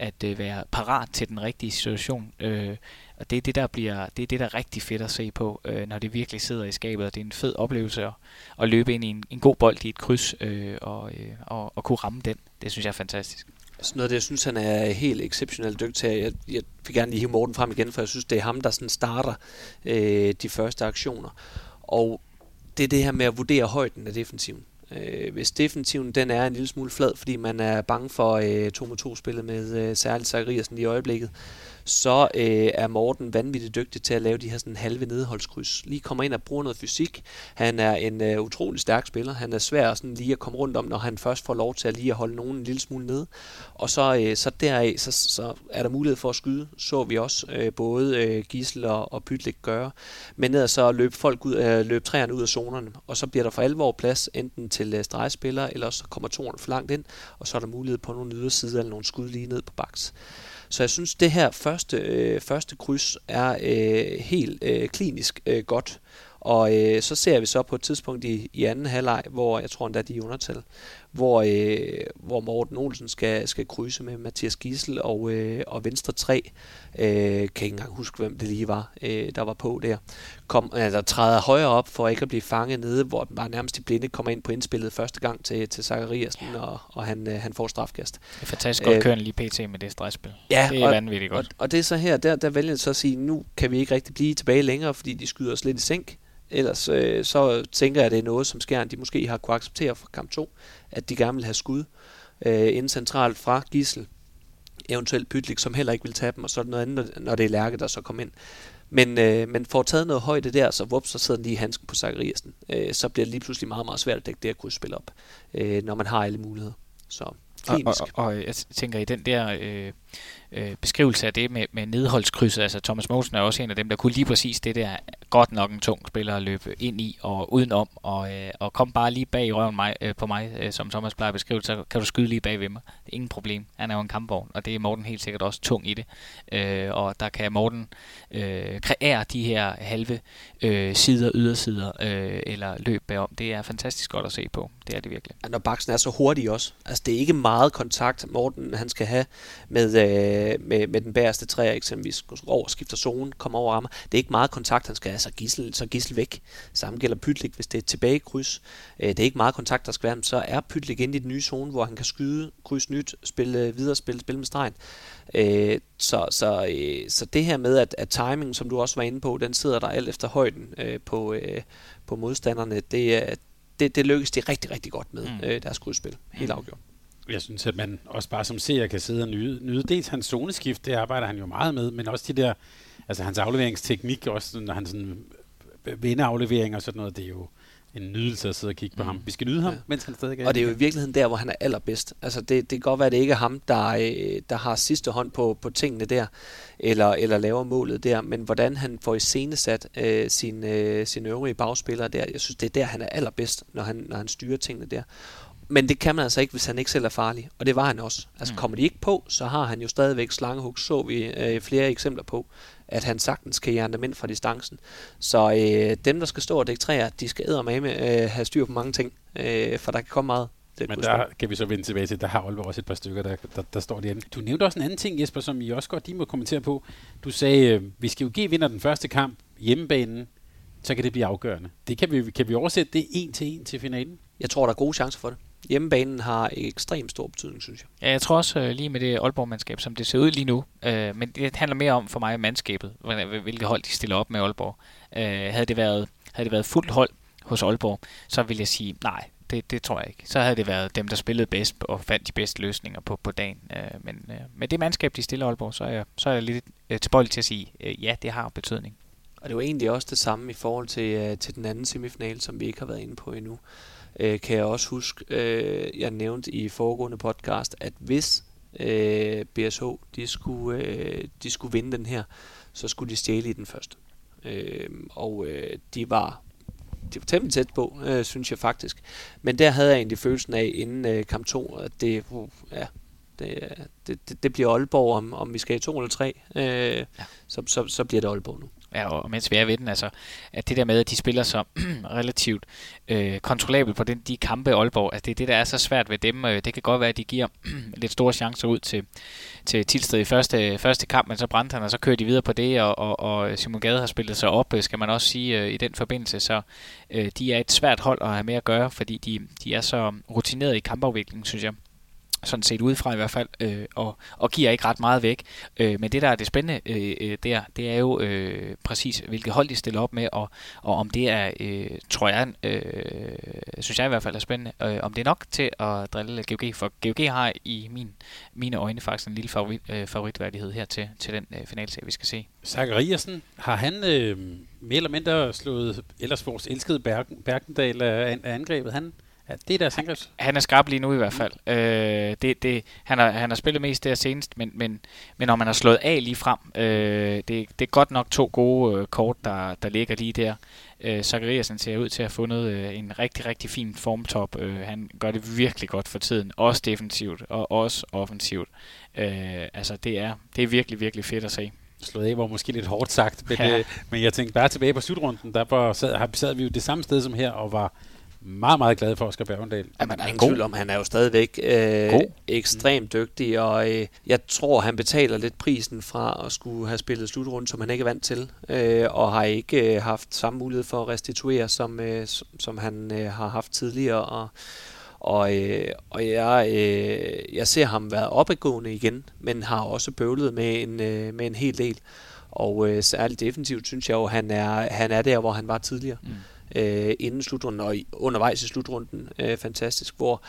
at øh, være parat til den rigtige situation. Øh, og det er det, der bliver, det er det, der er rigtig fedt at se på, øh, når det virkelig sidder i skabet. Og det er en fed oplevelse at, at løbe ind i en, en god bold i et kryds øh, og, øh, og, og kunne ramme den. Det synes jeg er fantastisk. Sådan noget det, jeg synes, han er helt exceptionelt dygtig til. Jeg, jeg vil gerne lige hive Morten frem igen, for jeg synes, det er ham, der sådan starter øh, de første aktioner. Og det er det her med at vurdere højden af defensiven. Øh, hvis defensiven den er en lille smule flad, fordi man er bange for øh, 2 mod 2 spillet med øh, særligt Zachariasen i øjeblikket, øh, så øh, er Morten vanvittigt dygtig til at lave de her sådan halve nedholdskryds. Lige kommer ind og bruger noget fysik. Han er en øh, utrolig stærk spiller. Han er svær sådan lige at komme rundt om, når han først får lov til at lige at holde nogen en lille smule nede. Og så, øh, så deraf, så, så er der mulighed for at skyde. Så vi også øh, både øh, Gisel og, og Pytlik gøre. Men ned så løb folk ud, øh, løb træerne ud af zonerne. Og så bliver der for alvor plads enten til øh, stregspillere, eller så kommer toren for langt ind, og så er der mulighed på nogle yderside eller nogle skud lige ned på baks. Så jeg synes, det her første, øh, første kryds er øh, helt øh, klinisk øh, godt. Og øh, så ser vi så på et tidspunkt i, i anden halvleg, hvor jeg tror endda de er undertal, hvor, øh, hvor Morten Olsen skal, skal krydse med Mathias Gissel og, øh, og Venstre 3. Øh, kan ikke engang huske, hvem det lige var, øh, der var på der. Kom, altså, træder højere op for ikke at blive fanget nede, hvor den bare nærmest i blinde kommer ind på indspillet første gang til, til Zachariasen, ja. og, og han, øh, han får strafkast. Det er fantastisk godt øh, kørende lige pt. med det stregspil. Ja, det er og, vanvittigt godt. Og, og det er så her, der, der vælger så at sige, nu kan vi ikke rigtig blive tilbage længere, fordi de skyder os lidt i sænk. Ellers øh, så tænker jeg, at det er noget, som Skjern de måske har kunne acceptere fra kamp 2, at de gerne vil have skud øh, inden centralt fra Gissel, eventuelt Pytlik, som heller ikke vil tage dem, og så er det noget andet, når det er Lærke, der så kommer ind. Men, øh, men får taget noget højde der, så vups, så sidder den lige i handsken på Zachariasen. Øh, så bliver det lige pludselig meget, meget svært at dække det at kunne spille op, øh, når man har alle muligheder. Så klinisk. Og, og, og jeg tænker i den der øh, øh, beskrivelse af det med, med nedholdskrydset, altså Thomas Mogensen er også en af dem, der kunne lige præcis det der godt nok en tung spiller at løbe ind i og udenom, og, øh, og kom bare lige bag i røven mig, øh, på mig, øh, som Thomas plejer at beskrive, så kan du skyde lige bag ved mig. Det er ingen problem. Han er jo en kampvogn, og det er Morten helt sikkert også tung i det. Øh, og der kan Morten øh, kreere de her halve øh, sider, ydersider øh, eller løb bagom. Det er fantastisk godt at se på. Det er det virkelig. Når baksen er så hurtig også. Altså det er ikke meget kontakt, Morten han skal have med, øh, med, med den bæreste træer eksempelvis. Går over, skifter zone, kommer over rammer. Det er ikke meget kontakt, han skal have. Så gissel, så gissel væk. Samme gælder Pytlik, hvis det er tilbage kryds. Øh, det er ikke meget kontakt, der skal være. Så er Pytlik inde i den nye zone, hvor han kan skyde, kryds nyt, spille videre, spille, spille med stregen. Øh, så, så, øh, så det her med, at, at timingen, som du også var inde på, den sidder der alt efter højden øh, på, øh, på modstanderne, det, det, det lykkes de rigtig, rigtig godt med, mm. øh, deres krydsspil. Helt mm. afgjort. Jeg synes, at man også bare som seer kan sidde og nyde, nyde dels hans zoneskift, det arbejder han jo meget med, men også de der, altså hans afleveringsteknik, også når han sådan vinder afleveringer og sådan noget, det er jo, en nydelse at sidde og kigge på mm. ham. Vi skal nyde ham, ja. mens han stadig er Og det er jo i virkeligheden der, hvor han er allerbedst. Altså det, det kan godt være, at det ikke er ham, der, øh, der har sidste hånd på, på tingene der, eller, eller laver målet der, men hvordan han får iscenesat øh, sin, øh, sin øvrige bagspillere der, jeg synes, det er der, han er allerbedst, når han, når han styrer tingene der. Men det kan man altså ikke, hvis han ikke selv er farlig. Og det var han også. Altså mm. kommer de ikke på, så har han jo stadigvæk slangehug, så vi øh, flere eksempler på, at han sagtens kan jerne dem ind fra distancen. Så øh, dem, der skal stå og dække træer, de skal med øh, have styr på mange ting, øh, for der kan komme meget. Det Men der kan vi så vende tilbage til, der har Aalborg også et par stykker, der, der, der står derinde. Du nævnte også en anden ting, Jesper, som I også godt lige må kommentere på. Du sagde, øh, hvis GOG vinder den første kamp hjemmebanen, så kan det blive afgørende. Det kan vi, kan vi oversætte det en til en til finalen? Jeg tror, der er gode chancer for det. Hjemmebanen har ekstremt stor betydning, synes jeg. Ja, jeg tror også øh, lige med det Aalborg-mandskab, som det ser ud lige nu, øh, men det handler mere om for mig mandskabet, hvilket hold de stiller op med Aalborg. Øh, havde, det været, havde det været fuldt hold hos Aalborg, så vil jeg sige, nej, det, det tror jeg ikke. Så havde det været dem, der spillede bedst og fandt de bedste løsninger på, på dagen. Øh, men øh, med det mandskab, de stiller Aalborg, så er jeg, så er jeg lidt øh, tilbøjelig til at sige, øh, ja, det har betydning. Og det var egentlig også det samme i forhold til, øh, til den anden semifinal, som vi ikke har været inde på endnu. Øh, kan jeg også huske, øh, jeg nævnte i foregående podcast, at hvis øh, BSH de skulle, øh, de skulle vinde den her, så skulle de stjæle i den første. Øh, og øh, de var de var temmelig tæt på, øh, synes jeg faktisk. Men der havde jeg egentlig følelsen af, inden øh, kamp 2, at det, uh, ja, det, det, det, det bliver Aalborg, om, om vi skal i 2 eller 3, øh, ja. så, så, så bliver det Aalborg nu. Ja, og mens vi er ved den, altså, at det der med, at de spiller så relativt øh, kontrollabelt på den, de kampe Aalborg, altså det er det, der er så svært ved dem. Øh, det kan godt være, at de giver lidt store chancer ud til, til Tilsted i første, første kamp, men så brændte han, og så kører de videre på det, og, og, og Simon Gade har spillet sig op, skal man også sige, øh, i den forbindelse. Så øh, de er et svært hold at have med at gøre, fordi de, de er så rutineret i kampafviklingen, synes jeg sådan set udefra i hvert fald, øh, og, og giver ikke ret meget væk. Øh, men det, der er det spændende øh, øh der, det er jo øh, præcis, hvilke hold de stiller op med, og, og om det er, øh, tror jeg, øh, synes jeg i hvert fald er spændende, øh, om det er nok til at drille GOG, for GOG har i min, mine øjne faktisk en lille favorit, øh, favoritværdighed her til, til den øh, finalserie, vi skal se. Zachariasen, har han øh, mere eller mindre slået ellers vores elskede Bergen, Bergendal af, af angrebet? Han Ja, det er deres angrebs. Han er skarp lige nu i hvert fald. Mm. Øh, det, det, han, har, han har spillet mest der senest, men, men, men når man har slået af lige frem, øh, det, det er godt nok to gode øh, kort, der, der ligger lige der. Øh, Zachariasen ser ud til at have fundet øh, en rigtig, rigtig fin formtop. Øh, han gør det virkelig godt for tiden, også defensivt og også offensivt. Øh, altså det er, det er virkelig, virkelig fedt at se slået af var måske lidt hårdt sagt, men, ja. øh, men jeg tænkte bare tilbage på slutrunden, der var, sad, sad vi jo det samme sted som her, og var meget, meget glad for Oscar Bergendal. Ja, man er ingen tvivl om, han er jo stadigvæk øh, ekstremt dygtig, og øh, jeg tror, han betaler lidt prisen fra at skulle have spillet slutrunde, som han ikke er vant til, øh, og har ikke øh, haft samme mulighed for at restituere, som, øh, som han øh, har haft tidligere, og og, øh, og jeg, øh, jeg ser ham være opadgående igen, men har også bøvlet med en, øh, med en hel del. Og øh, særligt defensivt synes jeg jo, han er, han er der, hvor han var tidligere. Mm øh, inden slutrunden og undervejs i slutrunden. Øh, fantastisk, hvor,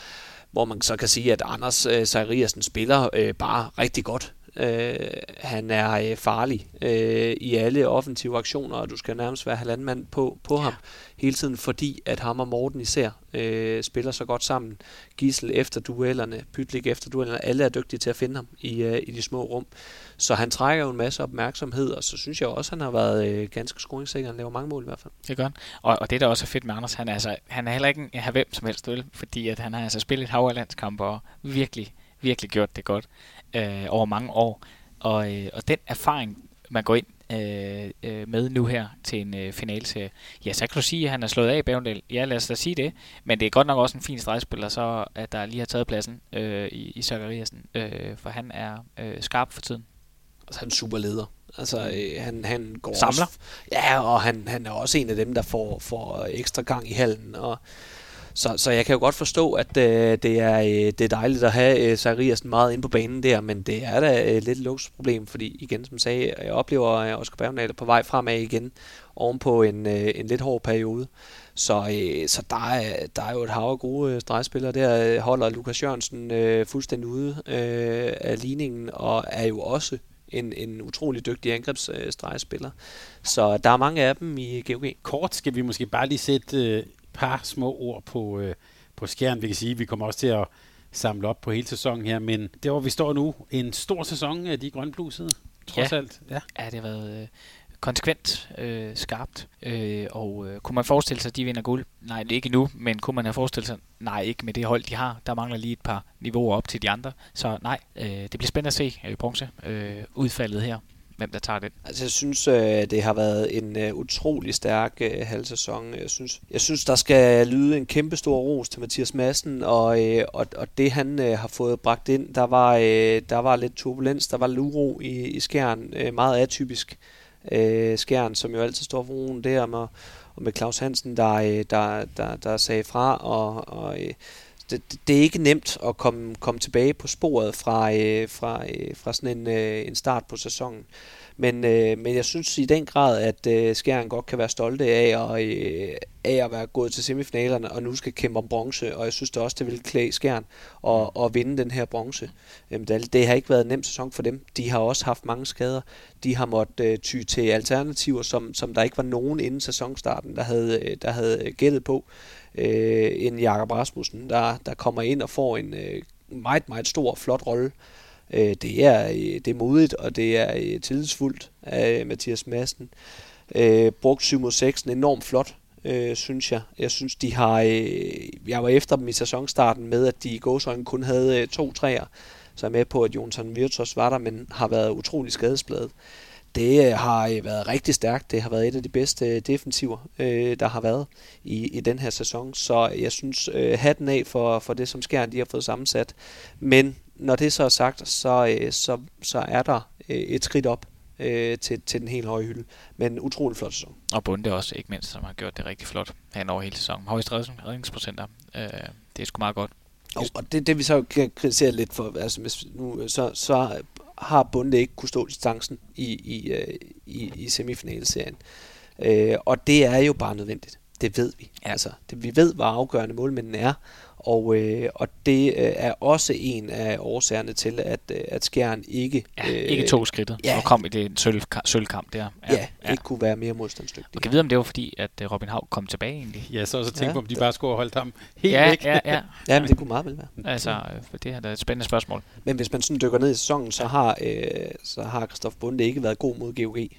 hvor man så kan sige, at Anders øh, Zachariasen spiller øh, bare rigtig godt. Øh, han er øh, farlig øh, i alle offensive aktioner, og du skal nærmest være halvanden mand på, på ja. ham hele tiden, fordi at ham og Morten især øh, spiller så godt sammen. Gissel efter duellerne, Pytlik efter duellerne, alle er dygtige til at finde ham i, øh, i de små rum. Så han trækker jo en masse opmærksomhed, og så synes jeg også, at han har været øh, ganske scoringssikker. Han laver mange mål i hvert fald. Det gør han. Og, og det, der også er fedt med Anders, han er, altså, han er heller ikke en hvem som helst, vel? fordi at han har altså spillet et hav og virkelig, virkelig gjort det godt øh, over mange år. Og, øh, og den erfaring, man går ind øh, øh, med nu her til en øh, finalserie. Ja, så kan du sige, at han er slået af i Bavendal. Ja, lad os da sige det. Men det er godt nok også en fin stregspiller, så at der lige har taget pladsen øh, i, i Zachariasen. Øh, for han er øh, skarp for tiden. Altså, han er super leder. Altså, øh, han, han går Samler. Også, ja, og han, han er også en af dem, der får, får ekstra gang i halen. Og, så, så jeg kan jo godt forstå, at øh, det, er, øh, det er dejligt at have øh, Zachariasen meget ind på banen der, men det er da øh, lidt luksusproblem, fordi igen, som sagde, jeg oplever at Oscar Bergdahl på vej fremad igen, ovenpå en, øh, en lidt hård periode. Så, øh, så der, er, der er jo et hav af gode øh, stregspillere. Der øh, holder Lukas Jørgensen øh, fuldstændig ude øh, af ligningen, og er jo også en, en utrolig dygtig angrebsstregspiller. Øh, så der er mange af dem i GOG. Kort skal vi måske bare lige sætte øh, par små ord på, øh, på skærmen. Vi kan sige, at vi kommer også til at samle op på hele sæsonen her, men det hvor vi står nu, en stor sæson af de grønblusede, trods ja. alt. Ja. ja, det har været øh, konsekvent øh, skarpt, øh, og øh, kunne man forestille sig, at de vinder guld? Nej, det er ikke nu, men kunne man have forestillet sig, nej, ikke med det hold, de har. Der mangler lige et par niveauer op til de andre, så nej, øh, det bliver spændende at se øh, bronze øh, udfaldet her hvem der tager den. Altså, jeg synes, øh, det har været en øh, utrolig stærk øh, halv sæson. Jeg synes, jeg synes, der skal lyde en kæmpe stor ros til Mathias Madsen, og, og, og det han har fået bragt ind, der var, der var lidt turbulens, der var lidt uro i, i skæren, meget atypisk øh, skæren, som jo altid står for roen der, med, og med Claus Hansen, der, der, der, der sagde fra, og, og det, det er ikke nemt at komme, komme tilbage på sporet fra, øh, fra, øh, fra sådan en, øh, en start på sæsonen. Men, øh, men jeg synes i den grad, at øh, Skjern godt kan være stolte af, og, øh, af at være gået til semifinalerne, og nu skal kæmpe om bronze, og jeg synes det også, det vil klæde Skjern at, at vinde den her bronze. Det, det har ikke været en nem sæson for dem. De har også haft mange skader. De har måttet øh, ty til alternativer, som, som der ikke var nogen inden sæsonstarten, der havde, øh, der havde gættet på. Øh, en Jakob Rasmussen, der, der kommer ind og får en øh, meget, meget stor, flot rolle. Øh, det, er, øh, det er modigt, og det er øh, tillidsfuldt af øh, Mathias Madsen. Øh, brugt 7 mod 6, enormt flot, øh, synes jeg. Jeg synes, de har... Øh, jeg var efter dem i sæsonstarten med, at de i gåsøjne kun havde øh, to træer. Så jeg er med på, at Jonsson Virtus var der, men har været utrolig skadesbladet. Det øh, har øh, været rigtig stærkt. Det har været et af de bedste øh, defensiver, øh, der har været i, i den her sæson. Så jeg synes, øh, hatten af for, for det, som sker, de har fået sammensat. Men når det så er sagt, så, øh, så, så er der øh, et skridt op øh, til, til den helt høje hylde. Men utrolig flot sæson. Og Bunde også, ikke mindst, som har gjort det rigtig flot hen over hele sæsonen. Højst redningsprocenter. Øh, det er sgu meget godt. Og, og det, det vi så kan kritisere lidt for, altså hvis nu, så, så har Bunde ikke kunne stå distancen i, i, øh, i, i semifinalserien. Øh, og det er jo bare nødvendigt. Det ved vi. Ja. Altså, det, vi ved, hvor afgørende målmændene er, og, øh, og det øh, er også en af årsagerne til, at, øh, at Skjern ikke... Ja, øh, ikke tog skridtet ja, og kom i det sølv, sølvkamp der. Ja, ja, ja, ikke kunne være mere modstandsdygtig. Og kan vide, om det var fordi, at øh, Robin Haug kom tilbage egentlig? Ja, så også tænke ja. på, om de bare skulle have holdt ham helt ja, væk. Ja, ja, ja. men det kunne meget vel være. Altså, øh, det er da et spændende spørgsmål. Men hvis man sådan dykker ned i sæsonen, så har, øh, så har Christoph Bunde ikke været god mod GOG i,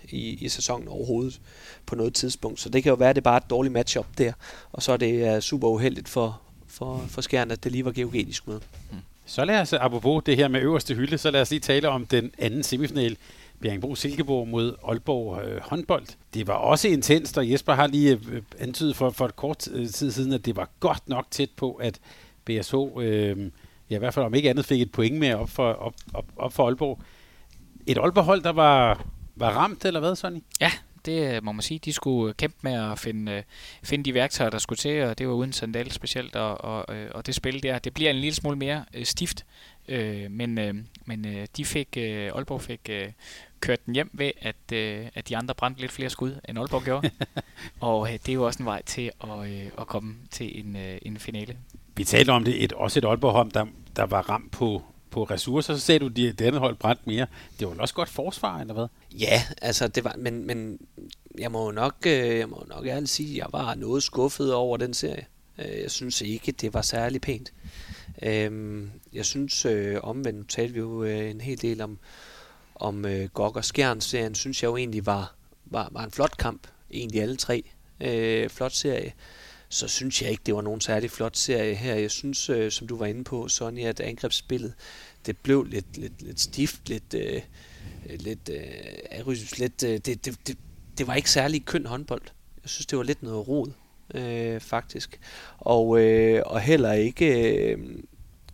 i sæsonen overhovedet på noget tidspunkt. Så det kan jo være, at det er bare et dårligt matchup der. Og så er det uh, super uheldigt for, for, for skærne, at det lige var skulle med. Hmm. Så lad os, apropos det her med øverste hylde, så lad os lige tale om den anden semifinal. Bjerringbro Silkeborg mod Aalborg øh, håndbold. Det var også intenst, og Jesper har lige øh, antydet for, for et kort øh, tid siden, at det var godt nok tæt på, at BSH, øh, ja, i hvert fald om ikke andet, fik et point med op for, op, op, op for Aalborg. Et Aalborg-hold, der var, var ramt, eller hvad, Sonny? Ja, det må man sige. De skulle kæmpe med at finde, øh, finde de værktøjer, der skulle til, og det var uden sandal specielt, og, og, øh, og det spil der, det bliver en lille smule mere øh, stift, øh, men, øh, men øh, de fik, øh, Aalborg fik øh, kørt den hjem ved, at, øh, at de andre brændte lidt flere skud, end Aalborg gjorde, og øh, det er jo også en vej til at, øh, at komme til en, øh, en finale. Vi talte om det, et, også et Aalborg-hold, der, der var ramt på, på ressourcer, så sagde du, at de, denne hold brændt mere. Det var også godt forsvar, eller hvad? Ja, altså det var, men, men jeg må nok, øh, jeg må nok ærligt sige, at jeg var noget skuffet over den serie. Øh, jeg synes ikke, det var særlig pænt. Øhm, jeg synes øh, omvendt, nu talte vi jo en hel del om, om Gok og Skjern-serien, synes jeg jo egentlig var, var, var en flot kamp. Egentlig alle tre. Flot serie så synes jeg ikke, det var nogen særlig flot serie her. Jeg synes, øh, som du var inde på, Sonny, at angrebsspillet, det blev lidt, lidt, lidt stift, lidt, øh, øh lidt, øh, lidt øh, det, det, det, det var ikke særlig køn håndbold. Jeg synes, det var lidt noget rod, øh, faktisk. Og, øh, og heller ikke, øh,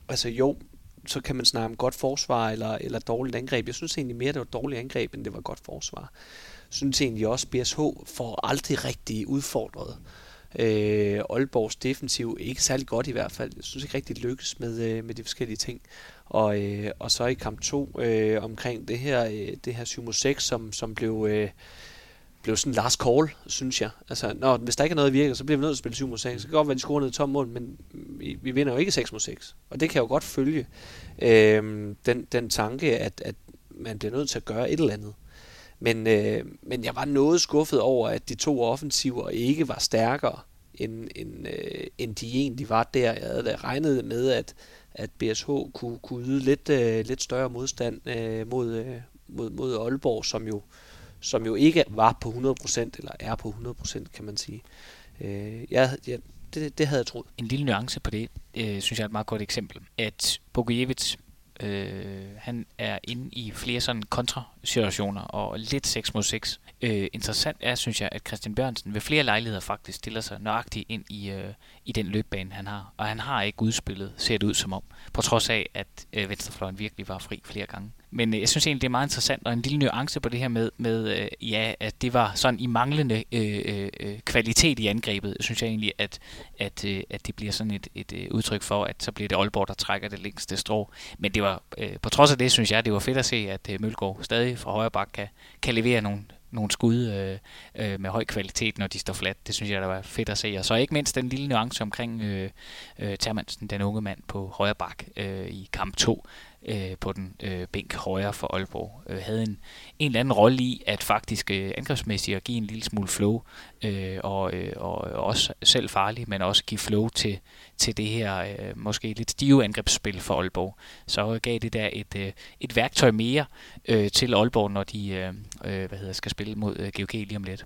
altså jo, så kan man snakke om godt forsvar eller, eller dårligt angreb. Jeg synes egentlig mere, det var dårligt angreb, end det var godt forsvar. Jeg synes egentlig også, at BSH får aldrig rigtig udfordret øh, Øh, Aalborgs defensiv ikke særlig godt i hvert fald. Jeg synes ikke rigtig lykkes med, øh, med de forskellige ting. Og, øh, og så i kamp 2 øh, omkring det her, øh, det her 7 6, som, som blev, øh, blev sådan last call, synes jeg. Altså, når, hvis der ikke er noget, der virker, så bliver vi nødt til at spille 7 6. Så kan det godt være, at de scorer ned i tom mål, men vi, vi vinder jo ikke 6 mod 6. Og det kan jo godt følge øh, den, den tanke, at, at man bliver nødt til at gøre et eller andet. Men, øh, men jeg var noget skuffet over, at de to offensiver ikke var stærkere, end, end, øh, end de egentlig var der. Jeg havde regnet med, at, at BSH kunne, kunne yde lidt, øh, lidt større modstand øh, mod, øh, mod, mod Aalborg, som jo, som jo ikke var på 100%, eller er på 100%, kan man sige. Øh, jeg, jeg, det, det havde jeg troet. En lille nuance på det, øh, synes jeg er et meget godt eksempel. At Bogojevic Øh, han er inde i flere sådan kontrasituationer og lidt 6 mod 6. Øh, interessant er, synes jeg, at Christian Bjørnsen ved flere lejligheder faktisk stiller sig nøjagtigt ind i, øh, i den løbbane, han har. Og han har ikke udspillet, ser det ud som om, på trods af, at øh, venstrefløjen virkelig var fri flere gange. Men øh, jeg synes egentlig, det er meget interessant, og en lille nuance på det her med, med øh, ja, at det var sådan i manglende øh, øh, øh, kvalitet i angrebet, synes jeg egentlig, at, at, øh, at det bliver sådan et, et udtryk for, at så bliver det Aalborg, der trækker det længste strå. Men det var, øh, på trods af det, synes jeg, det var fedt at se, at øh, Mølgaard stadig fra højre bak kan, kan levere nogle, nogle skud øh, øh, med høj kvalitet, når de står fladt. Det synes jeg, der var fedt at se. Og så ikke mindst den lille nuance omkring øh, øh, Termansen, den unge mand på højre bak øh, i kamp 2 øh, på den øh, bænk højre for Aalborg, øh, havde en, en eller anden rolle i at faktisk øh, angrebsmæssigt at give en lille smule flow, øh, og, øh, og også selv farlig, men også give flow til, til det her øh, måske lidt stive angrebsspil for Aalborg. Så gav det der et, øh, et værktøj mere øh, til Aalborg, når de øh, øh hvad hedder, skal spille mod øh, GOG lige om lidt.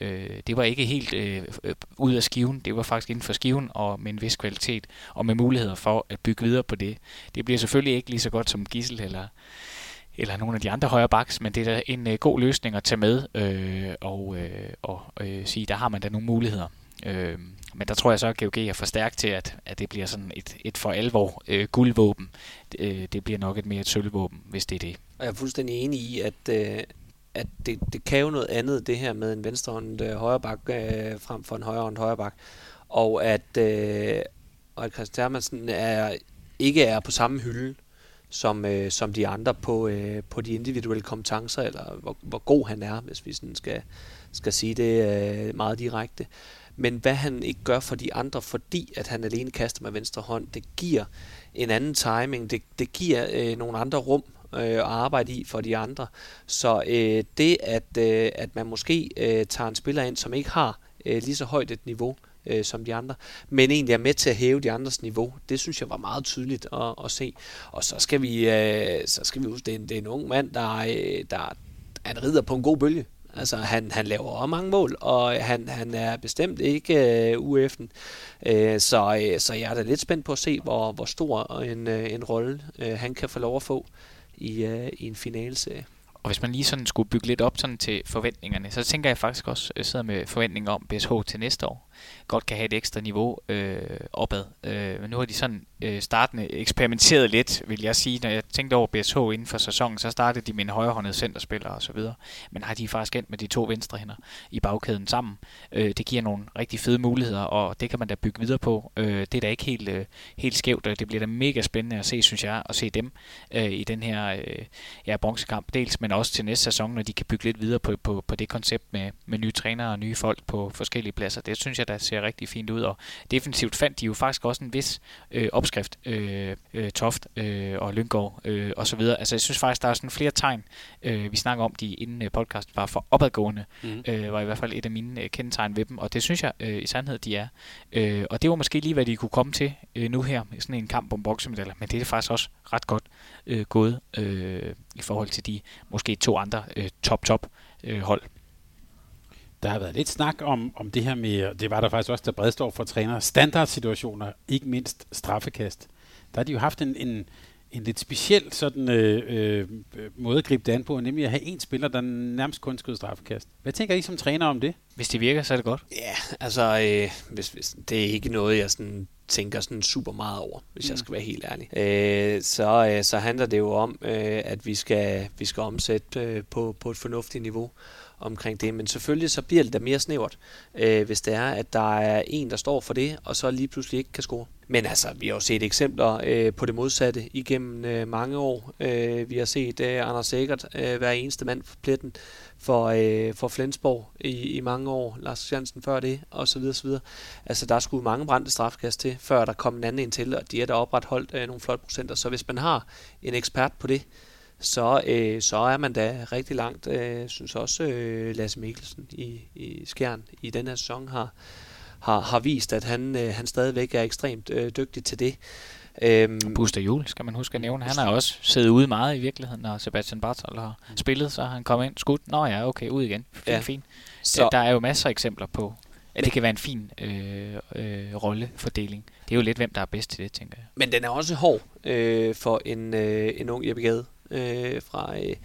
Øh, det var ikke helt øh, øh, ud af skiven, det var faktisk inden for skiven og med en vis kvalitet og med muligheder for at bygge videre på det. Det bliver selvfølgelig ikke lige så godt som Gissel eller, eller nogle af de andre højre baks, men det er da en øh, god løsning at tage med øh, og, øh, og øh, sige, der har man da nogle muligheder. Øh, men der tror jeg så, at GOG er for stærkt til, at, at det bliver sådan et, et for alvor øh, guldvåben. Øh, det bliver nok et mere et sølvvåben, hvis det er det. Og jeg er fuldstændig enig i, at, øh, at det, det kan jo noget andet, det her med en venstrehåndet øh, højre bak øh, frem for en højrehåndet højre bak. Og at, øh, og at Christian Hermansen er, ikke er på samme hylde som, øh, som de andre på, øh, på de individuelle kompetencer, eller hvor, hvor god han er, hvis vi sådan skal, skal sige det øh, meget direkte. Men hvad han ikke gør for de andre, fordi at han alene kaster med venstre hånd, det giver en anden timing, det, det giver øh, nogle andre rum øh, at arbejde i for de andre. Så øh, det, at, øh, at man måske øh, tager en spiller ind, som ikke har øh, lige så højt et niveau, øh, som de andre, men egentlig er med til at hæve de andres niveau. Det synes jeg var meget tydeligt at, at se. Og så skal vi, øh, så skal vi huske, det er en, det er en ung mand, der, øh, der han rider på en god bølge. Altså, han, han laver også mange mål, og han, han er bestemt ikke øh, UF'en. Øh, så, øh, så jeg er da lidt spændt på at se, hvor, hvor stor en, øh, en rolle øh, han kan få lov at få i, øh, i en finalserie. Og hvis man lige sådan skulle bygge lidt op sådan til forventningerne, så tænker jeg faktisk også, at jeg sidder med forventninger om BSH til næste år godt kan have et ekstra niveau øh, opad. Øh, men nu har de sådan øh, startende eksperimenteret lidt, vil jeg sige. Når jeg tænkte over BSH inden for sæsonen, så startede de med en højrehåndet centerspiller og så videre. Men har de faktisk endt med de to venstre hænder i bagkæden sammen. Øh, det giver nogle rigtig fede muligheder, og det kan man da bygge videre på. Øh, det er da ikke helt, øh, helt skævt, og det bliver da mega spændende at se, synes jeg, at se dem øh, i den her øh, ja, bronzekamp dels, men også til næste sæson, når de kan bygge lidt videre på, på, på det koncept med, med nye trænere og nye folk på forskellige pladser. Det synes jeg, der ser rigtig fint ud, og defensivt fandt de jo faktisk også en vis øh, opskrift, øh, øh, Toft øh, og Lyngård øh, og så videre. Altså jeg synes faktisk, der er sådan flere tegn, øh, vi snakker om de inden øh, podcasten var for opadgående, mm. øh, var i hvert fald et af mine øh, kendetegn ved dem, og det synes jeg øh, i sandhed, de er. Øh, og det var måske lige, hvad de kunne komme til øh, nu her, sådan en kamp om boksemedaljer, men det er faktisk også ret godt øh, gået øh, i forhold til de måske to andre øh, top-top øh, hold. Der har været lidt snak om, om det her med, det var der faktisk også, der Bredstorff for træner, standardsituationer, ikke mindst straffekast. Der har de jo haft en, en, en lidt speciel sådan, øh, øh, måde at gribe det an på, nemlig at have en spiller, der nærmest kun skyder straffekast. Hvad tænker I som træner om det? Hvis det virker, så er det godt. Ja, altså, øh, hvis, hvis, det er ikke noget, jeg sådan tænker sådan super meget over, hvis mm. jeg skal være helt ærlig. Øh, så, øh, så handler det jo om, øh, at vi skal, vi skal omsætte øh, på, på et fornuftigt niveau omkring det. Men selvfølgelig så bliver det da mere snævert, øh, hvis det er, at der er en, der står for det, og så lige pludselig ikke kan score. Men altså, vi har jo set eksempler øh, på det modsatte igennem øh, mange år. Øh, vi har set øh, Anders Sækert øh, være eneste mand på pletten for, øh, for Flensborg i, i mange år. Lars Jansen før det, og så videre, så videre. Altså, der skulle mange brændte strafkast til, før der kom en anden ind til, og de er der opretholdt øh, nogle flotte procenter. Så hvis man har en ekspert på det, så, øh, så er man da rigtig langt. Jeg øh, synes også, øh, Lasse Mikkelsen i, i Skjern i den her sæson har, har, har vist, at han, øh, han stadigvæk er ekstremt øh, dygtig til det. Øhm, Buster Jul skal man huske at nævne. Han har også siddet ude meget i virkeligheden, når Sebastian Bartol har spillet, så han kommet ind, skudt, nå ja, okay, ud igen. Fint, ja. fint. Så, der er jo masser af eksempler på at det kan være en fin øh, øh, rollefordeling. Det er jo lidt, hvem der er bedst til det, tænker jeg. Men den er også hård øh, for en, øh, en ung Jeppe Gade øh, fra, øh,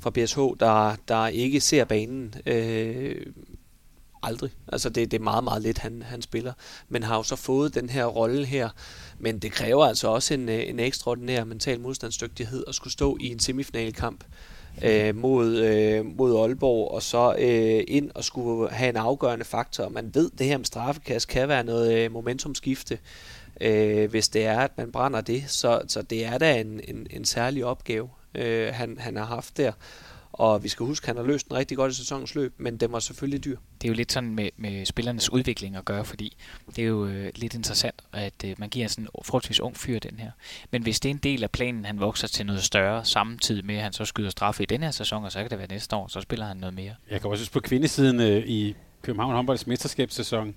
fra BSH, der, der ikke ser banen øh, aldrig. Altså det, det er meget, meget lidt, han, han spiller. Men har jo så fået den her rolle her. Men det kræver altså også en, øh, en ekstraordinær mental modstandsdygtighed at skulle stå i en semifinalkamp øh, mod, øh, mod Aalborg, og så øh, ind og skulle have en afgørende faktor. Man ved, det her med straffekast kan være noget øh, momentumskifte, øh, hvis det er, at man brænder det. Så, så det er da en, en, en særlig opgave, øh, han, han har haft der. Og vi skal huske, at han har løst den rigtig godt i sæsonens løb, men den var selvfølgelig dyr. Det er jo lidt sådan med, med spillernes udvikling at gøre, fordi det er jo øh, lidt interessant, at øh, man giver sådan en forholdsvis ung fyr den her. Men hvis det er en del af planen, han vokser til noget større, samtidig med, at han så skyder straffe i den her sæson, og så kan det være næste år, så spiller han noget mere. Jeg kan også huske på kvindesiden øh, i København håndbolds mesterskabssæson,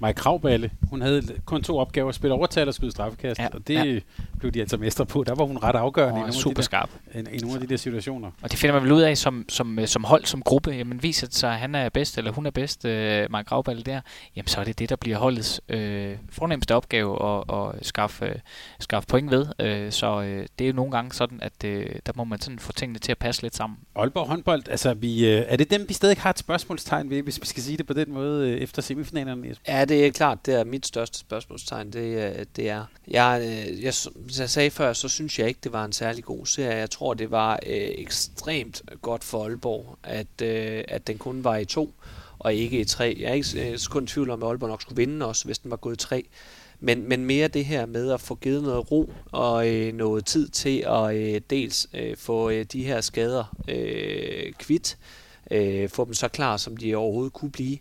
Maja Kravballe, hun havde kun to opgaver, at spille overtal og skyde straffekast, ja, og det ja. blev de altså mestre på. Der var hun ret afgørende oh, i, super skarp. I, i nogle af de der situationer. Og det finder man vel ud af som, som, som hold, som gruppe. Jamen viser det sig, at han er bedst, eller hun er bedst, øh, Maja Kravballe der, jamen så er det det, der bliver holdets øh, fornemmeste opgave at, at skaffe, øh, skaffe point ved. Øh, så øh, det er jo nogle gange sådan, at øh, der må man sådan få tingene til at passe lidt sammen. Aalborg håndbold, altså vi, øh, er det dem, vi stadig har et spørgsmålstegn ved, hvis vi skal sige det på den måde, øh, efter semifinalerne? Ja, det er klart, det er mit største spørgsmålstegn, det, øh, det er. Jeg, øh, jeg, som jeg sagde før, så synes jeg ikke, det var en særlig god serie. Jeg tror, det var øh, ekstremt godt for Aalborg, at, øh, at den kun var i to, og ikke i tre. Jeg er ikke øh, kun i tvivl om, at Aalborg nok skulle vinde også, hvis den var gået i tre. Men, men mere det her med at få givet noget ro og øh, noget tid til at øh, dels øh, få øh, de her skader øh, kvidt, øh, få dem så klar, som de overhovedet kunne blive,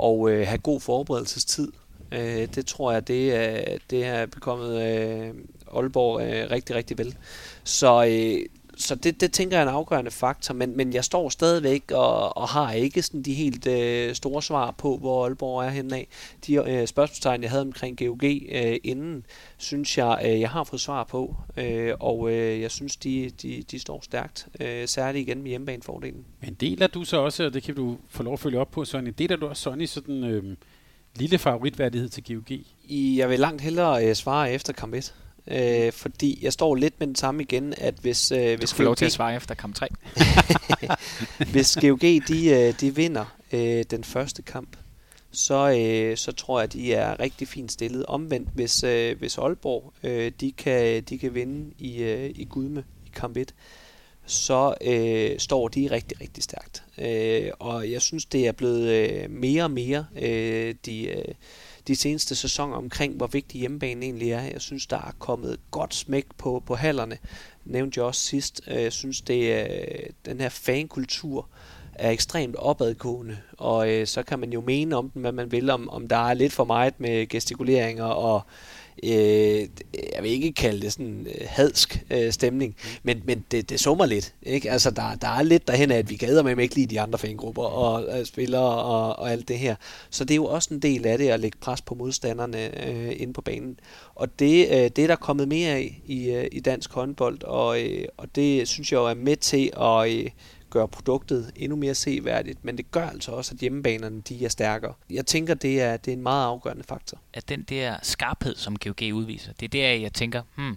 og øh, have god forberedelsestid Øh, det tror jeg, det er, det er bekommet øh, Aalborg øh, rigtig, rigtig vel. Så, øh, så det, det tænker jeg er en afgørende faktor, men, men jeg står stadigvæk og, og har ikke sådan de helt øh, store svar på, hvor Aalborg er henne af. De øh, spørgsmålstegn, jeg havde omkring GOG øh, inden, synes jeg, øh, jeg har fået svar på, øh, og øh, jeg synes, de, de, de står stærkt, øh, særligt igen med hjemmebanefordelen. Men deler du så også, og det kan du få lov at følge op på, Sonny, deler du også Sonny sådan... Øh lille favoritværdighed til GOG? Jeg vil langt hellere øh, svare efter kamp 1. Øh, fordi jeg står lidt med den samme igen, at hvis... Øh, hvis du får lov til at svare efter kamp 3. hvis GOG de, øh, de vinder øh, den første kamp, så, øh, så tror jeg, de er rigtig fint stillet. Omvendt, hvis, øh, hvis Aalborg øh, de kan, de kan vinde i, øh, i Gudme i kamp 1, så øh, står de rigtig, rigtig stærkt. Øh, og jeg synes, det er blevet øh, mere og mere øh, de, øh, de seneste sæsoner omkring, hvor vigtig hjemmebanen egentlig er. Jeg synes, der er kommet godt smæk på, på hallerne. Nævnte jeg også sidst. Øh, jeg synes, det er den her fankultur er ekstremt opadgående, og øh, så kan man jo mene om den, hvad man vil, om, om der er lidt for meget med gestikuleringer og øh, jeg vil ikke kalde det sådan øh, hadsk øh, stemning, mm. men, men det, det summer lidt. Ikke? Altså, der, der er lidt derhen af, at vi gader med ikke lige de andre fangrupper og øh, spillere og, og alt det her. Så det er jo også en del af det at lægge pres på modstanderne øh, inde på banen. Og det, øh, det er der kommet mere af i, øh, i dansk håndbold, og, øh, og det synes jeg jo er med til at... Øh, gør produktet endnu mere seværdigt, men det gør altså også, at hjemmebanerne de er stærkere. Jeg tænker, det er, det er en meget afgørende faktor. At den der skarphed, som GOG udviser, det er der, jeg tænker, hmm,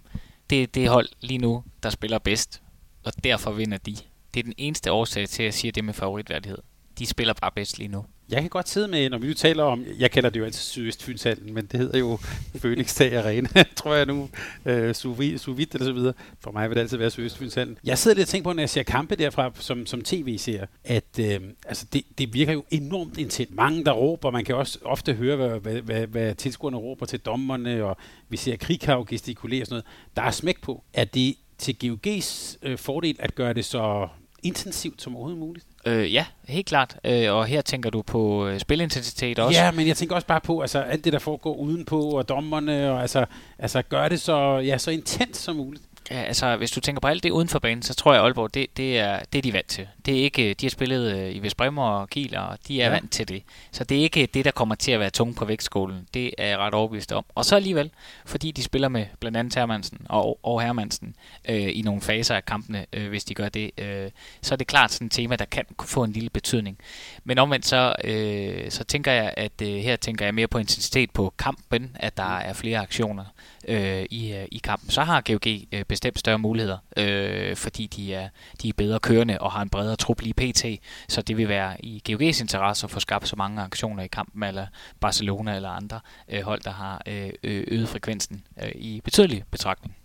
det er det hold lige nu, der spiller bedst, og derfor vinder de. Det er den eneste årsag til, at jeg siger det med favoritværdighed. De spiller bare bedst lige nu. Jeg kan godt sidde med, når vi nu taler om, jeg kalder det jo altid Sydøstfynshallen, men det hedder jo Phoenix Tag Arena, tror jeg nu, øh, Suvit eller så videre. For mig vil det altid være Sydøstfynshallen. Jeg sidder lidt og tænker på, når jeg ser kampe derfra som, som tv-seer, at øh, altså det, det virker jo enormt intens. Mange, der råber, man kan også ofte høre, hvad, hvad, hvad, hvad tilskuerne råber til dommerne, og vi ser Krighav gestikulere og sådan noget. Der er smæk på. Er det til GOG's øh, fordel at gøre det så intensivt som overhovedet muligt? Øh, ja, helt klart. Øh, og her tænker du på øh, spilintensitet også. Ja, men jeg tænker også bare på altså, alt det, der foregår udenpå, og dommerne, og altså, altså gør det så, ja, så intens som muligt. Ja, altså, hvis du tænker på alt det uden for banen, så tror jeg, Aalborg, det, det, er, det er de vant til. Det er ikke, de har spillet øh, i Vestbremmer og Kiel, og de er ja. vant til det. Så det er ikke det, der kommer til at være tungt på vægtskolen. Det er jeg ret overbevist om. Og så alligevel, fordi de spiller med blandt andet Hermansen og, og Hermansen øh, i nogle faser af kampene, øh, hvis de gør det, øh, så er det klart sådan et tema, der kan få en lille betydning. Men omvendt så, øh, så tænker jeg, at øh, her tænker jeg mere på intensitet på kampen, at der er flere aktioner øh, i, øh, i kampen. Så har GOG øh, bestemt større muligheder, øh, fordi de er, de er bedre kørende og har en bredere trup lige pt. Så det vil være i GOG's interesse at få skabt så mange aktioner i kampen, eller Barcelona eller andre øh, hold, der har øh, øget frekvensen øh, i betydelig betragtning.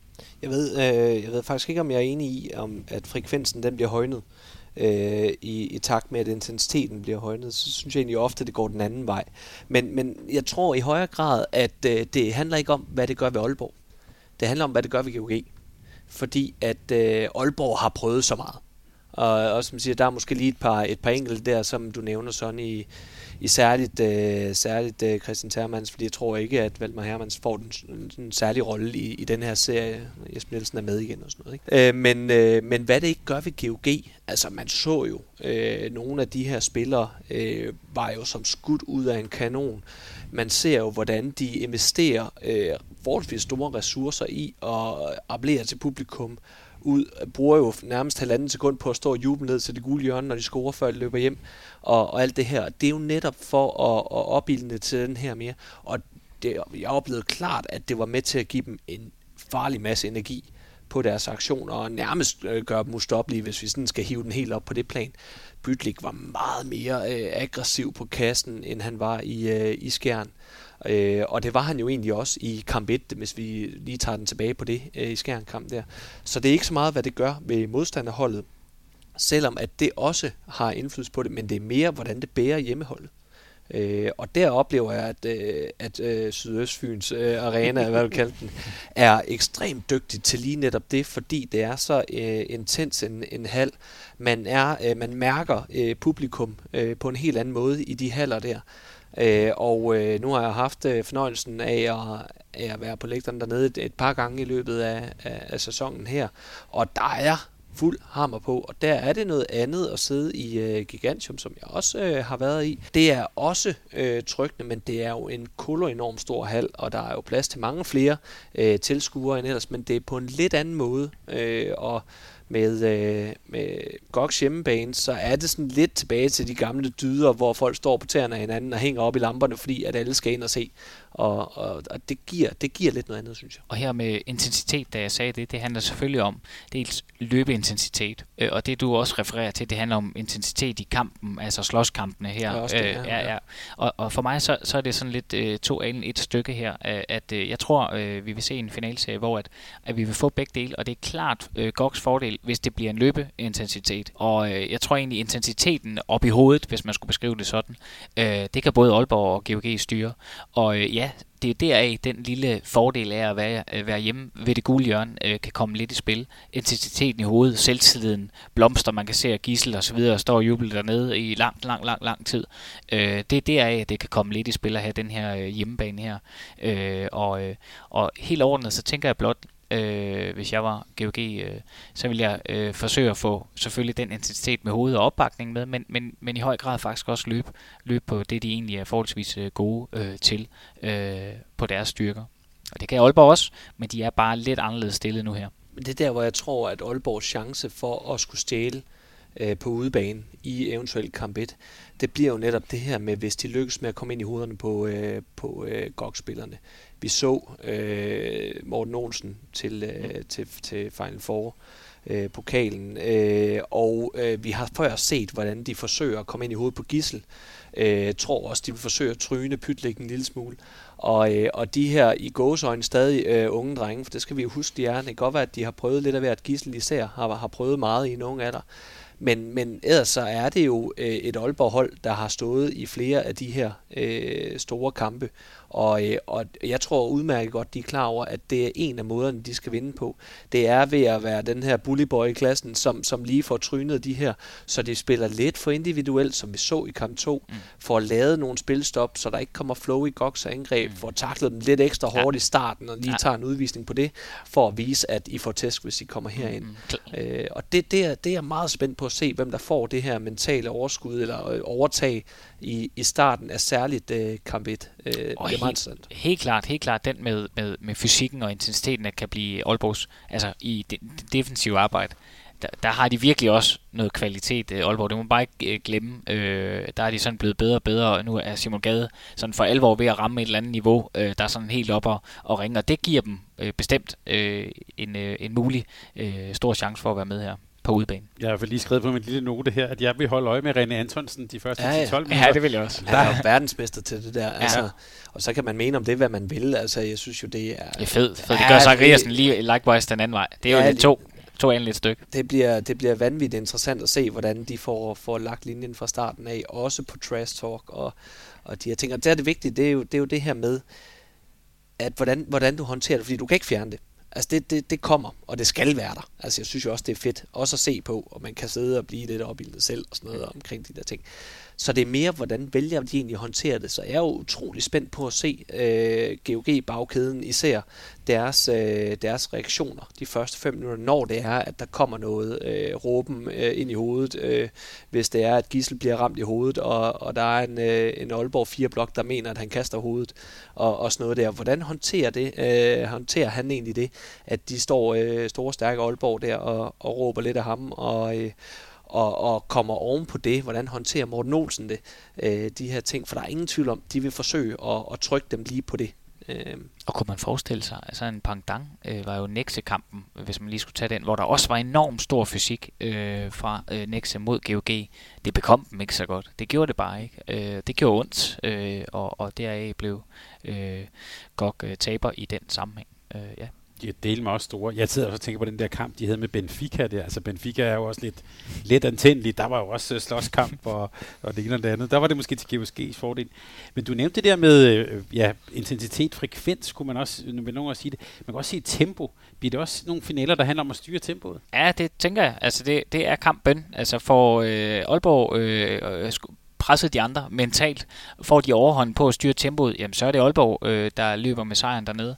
Jeg ved, øh, jeg ved faktisk ikke, om jeg er enig i, om at frekvensen den bliver højnet øh, i, i takt med, at intensiteten bliver højnet, så synes jeg egentlig ofte, at det går den anden vej. Men, men jeg tror i højere grad, at øh, det handler ikke om, hvad det gør ved Aalborg. Det handler om, hvad det gør ved GOG. Fordi at øh, Aalborg har prøvet så meget. Og, og som siger, der er måske lige et par, et par enkelte der, som du nævner sådan i, i særligt, øh, særligt øh, Christian Termans, fordi jeg tror ikke, at Valdemar Hermans får den, en, særlige særlig rolle i, i den her serie. Jesper Nielsen er med igen og sådan noget. Ikke? Øh, men, øh, men hvad det ikke gør ved GOG, altså man så jo, øh, nogle af de her spillere øh, var jo som skudt ud af en kanon. Man ser jo, hvordan de investerer øh, forholdsvis store ressourcer i at appellere til publikum, ud, bruger jo nærmest halvanden sekund på at stå og juble ned til det gule hjørne, når de scorer, før de løber hjem, og, og alt det her. Det er jo netop for at, at opildne til den her mere, og det, jeg oplevede klart, at det var med til at give dem en farlig masse energi på deres aktioner, og nærmest øh, gøre dem ustoppelige, hvis vi sådan skal hive den helt op på det plan. Bytlik var meget mere øh, aggressiv på kassen, end han var i, øh, i skærn. Øh, Øh, og det var han jo egentlig også i kamp 1, hvis vi lige tager den tilbage på det øh, i skærnkamp der. Så det er ikke så meget, hvad det gør ved modstanderholdet, selvom at det også har indflydelse på det, men det er mere, hvordan det bærer hjemmeholdet. Øh, og der oplever jeg, at, øh, at øh, Sydøstfyns øh, arena, hvad du kalder den, er ekstremt dygtig til lige netop det, fordi det er så øh, intens en, en hal. Man, er, øh, man mærker øh, publikum øh, på en helt anden måde i de haller der. Øh, og øh, nu har jeg haft øh, fornøjelsen af at, af at være på lægterne dernede et, et par gange i løbet af, af, af sæsonen her. Og der er fuld hammer på, og der er det noget andet at sidde i øh, Gigantium, som jeg også øh, har været i. Det er også øh, tryggende, men det er jo en kolo enormt stor hal, og der er jo plads til mange flere øh, tilskuere end ellers, men det er på en lidt anden måde, øh, og med, øh, med Goks hjemmebane, så er det sådan lidt tilbage til de gamle dyder, hvor folk står på tæerne af hinanden og hænger op i lamperne, fordi at alle skal ind og se. Og, og, og det, giver, det giver lidt noget andet, synes jeg. Og her med intensitet, da jeg sagde det, det handler selvfølgelig om dels løbeintensitet, øh, og det du også refererer til, det handler om intensitet i kampen, altså slåskampene her. Ja, også det, ja, øh, ja, ja. Og, og for mig så, så er det sådan lidt øh, to alen et stykke her, øh, at øh, jeg tror, øh, vi vil se en finalserie, hvor at, at vi vil få begge dele, og det er klart øh, Goks fordel, hvis det bliver en løbeintensitet. Og øh, jeg tror egentlig, intensiteten op i hovedet, hvis man skulle beskrive det sådan, øh, det kan både Aalborg og GOG styre. Og øh, ja, det er deraf den lille fordel af at være, at være hjemme ved det gule hjørne øh, kan komme lidt i spil. Intensiteten i hovedet, selvtilliden, blomster, man kan se at Gissel og så videre står og jubler dernede i lang, lang, lang, lang tid. Øh, det er deraf, at det kan komme lidt i spil at have den her øh, hjemmebane her. Øh, og, øh, og helt ordnet, så tænker jeg blot, øh, hvis jeg var GOG, øh, så ville jeg øh, forsøge at få selvfølgelig den intensitet med hovedet og opbakning med, men, men, men i høj grad faktisk også løbe, løbe på det, de egentlig er forholdsvis øh, gode øh, til øh, på deres styrker. Og det kan Aalborg også, men de er bare lidt anderledes stillet nu her. Men det er der, hvor jeg tror, at Aalborgs chance for at skulle stjæle øh, på udebane i eventuelt kamp 1, det bliver jo netop det her med, hvis de lykkes med at komme ind i hovederne på, øh, på øh, GOG-spillerne. Vi så øh, Morten Olsen til, øh, til, til Final Four øh, pokalen, øh, og øh, vi har før set, hvordan de forsøger at komme ind i hovedet på Gissel. Jeg øh, tror også, de vil forsøge at tryne Pytlik en lille smule. Og, øh, og de her i gåsøjne stadig øh, unge drenge, for det skal vi jo huske, de er. Det kan godt være, at de har prøvet lidt af hvert Gissel især, har, har prøvet meget i en ung alder. Men, men ellers så er det jo øh, et Aalborg-hold, der har stået i flere af de her øh, store kampe, og, øh, og jeg tror udmærket godt, de er klar over, at det er en af måderne, de skal vinde på. Det er ved at være den her bullyboy i klassen, som, som lige får trynet de her, så de spiller lidt for individuelt, som vi så i kamp 2, mm. for at lave nogle spilstop, så der ikke kommer flow i Goks angreb, mm. for at takle dem lidt ekstra hårdt ja. i starten, og lige ja. tager en udvisning på det, for at vise, at I får tæsk, hvis I kommer herind. Mm. Øh, og det, det, er, det er jeg meget spændt på at se, hvem der får det her mentale overskud, eller øh, overtag i, i starten af særligt øh, kamp 1. Øh, er helt, helt klart, helt klart den med, med, med fysikken og intensiteten, der kan blive Aalborgs, altså i det, det defensive arbejde der, der har de virkelig også noget kvalitet, øh, Aalborg. Det må man bare ikke øh, glemme. Øh, der er de sådan blevet bedre og bedre, og nu er Simon Gade sådan for alvor ved at ramme et eller andet niveau, øh, der er sådan helt op og, og ringer. Og det giver dem øh, bestemt øh, en, øh, en mulig øh, stor chance for at være med her på udebane. Jeg har lige skrevet på min lille note her, at jeg vil holde øje med René Antonsen de første ja, ja. 12 minutter. Ja, det vil jeg også. Han er jo verdensmester til det der. Altså, ja. Og så kan man mene om det, hvad man vil. Altså, jeg synes jo, det er... Det er fedt. fedt. Det gør Zachariasen lige likewise den anden vej. Det er jo ja, lidt to to an lidt stykke. Det bliver, det bliver vanvittigt interessant at se, hvordan de får, får lagt linjen fra starten af, også på trash talk og, og de her ting. Og det er det vigtige, det er jo det, er jo det her med, at hvordan, hvordan du håndterer det, fordi du kan ikke fjerne det. Altså det, det, det kommer, og det skal være der. Altså jeg synes jo også, det er fedt også at se på, og man kan sidde og blive lidt opbildet selv og sådan noget omkring de der ting. Så det er mere, hvordan vælger de egentlig at håndtere det. Så jeg er jo utrolig spændt på at se øh, GOG-bagkæden, især deres, øh, deres reaktioner de første fem minutter, når det er, at der kommer noget øh, råben øh, ind i hovedet, øh, hvis det er, at Gissel bliver ramt i hovedet, og, og der er en, øh, en Aalborg 4-blok, der mener, at han kaster hovedet, og, og sådan noget der. Hvordan håndterer, det, øh, håndterer han egentlig det, at de står øh, store, stærke Aalborg der og, og råber lidt af ham, og, øh, og, og kommer oven på det, hvordan håndterer Morten Olsen det, øh, de her ting, for der er ingen tvivl om, de vil forsøge at, at trykke dem lige på det. Øh. Og kunne man forestille sig, altså en pangdang øh, var jo Nexe-kampen, hvis man lige skulle tage den, hvor der også var enormt stor fysik øh, fra øh, Nexe mod GOG. Det bekom dem ikke så godt. Det gjorde det bare ikke. Øh, det gjorde ondt, øh, og, og deraf blev øh, GOG øh, taber i den sammenhæng. Øh, ja. De er del med også store. Jeg sidder også og tænker på den der kamp, de havde med Benfica der. Altså Benfica er jo også lidt, lidt antændelig. Der var jo også øh, slåskamp og, og det ene og det andet. Der var det måske til GVSG's fordel. Men du nævnte det der med øh, ja, intensitet, frekvens, kunne man også, vil nogen også sige det. Man kan også sige tempo. Bliver det også nogle finaler, der handler om at styre tempoet? Ja, det tænker jeg. Altså det, det er kampen. Altså for øh, Aalborg øh, øh presset de andre mentalt, får de overhånd på at styre tempoet, jamen så er det Aalborg, øh, der løber med sejren dernede.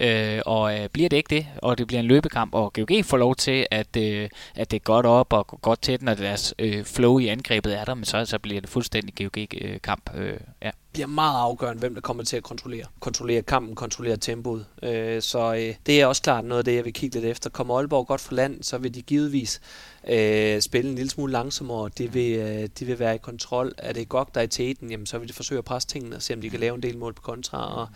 Øh, og øh, bliver det ikke det, og det bliver en løbekamp, og GOG får lov til, at, øh, at det er godt op og godt til den, og deres øh, flow i angrebet er der, men så, så bliver det fuldstændig GOG-kamp. Øh, øh, ja bliver meget afgørende, hvem der kommer til at kontrollere. Kontrollere kampen, kontrollere tempoet. Øh, så øh, det er også klart noget af det, jeg vil kigge lidt efter. Kommer Aalborg godt fra land, så vil de givetvis øh, spille en lille smule langsommere. De vil, øh, de vil være i kontrol. Er det godt der er i teten, jamen, så vil de forsøge at presse tingene og se, om de kan lave en del mål på kontra og,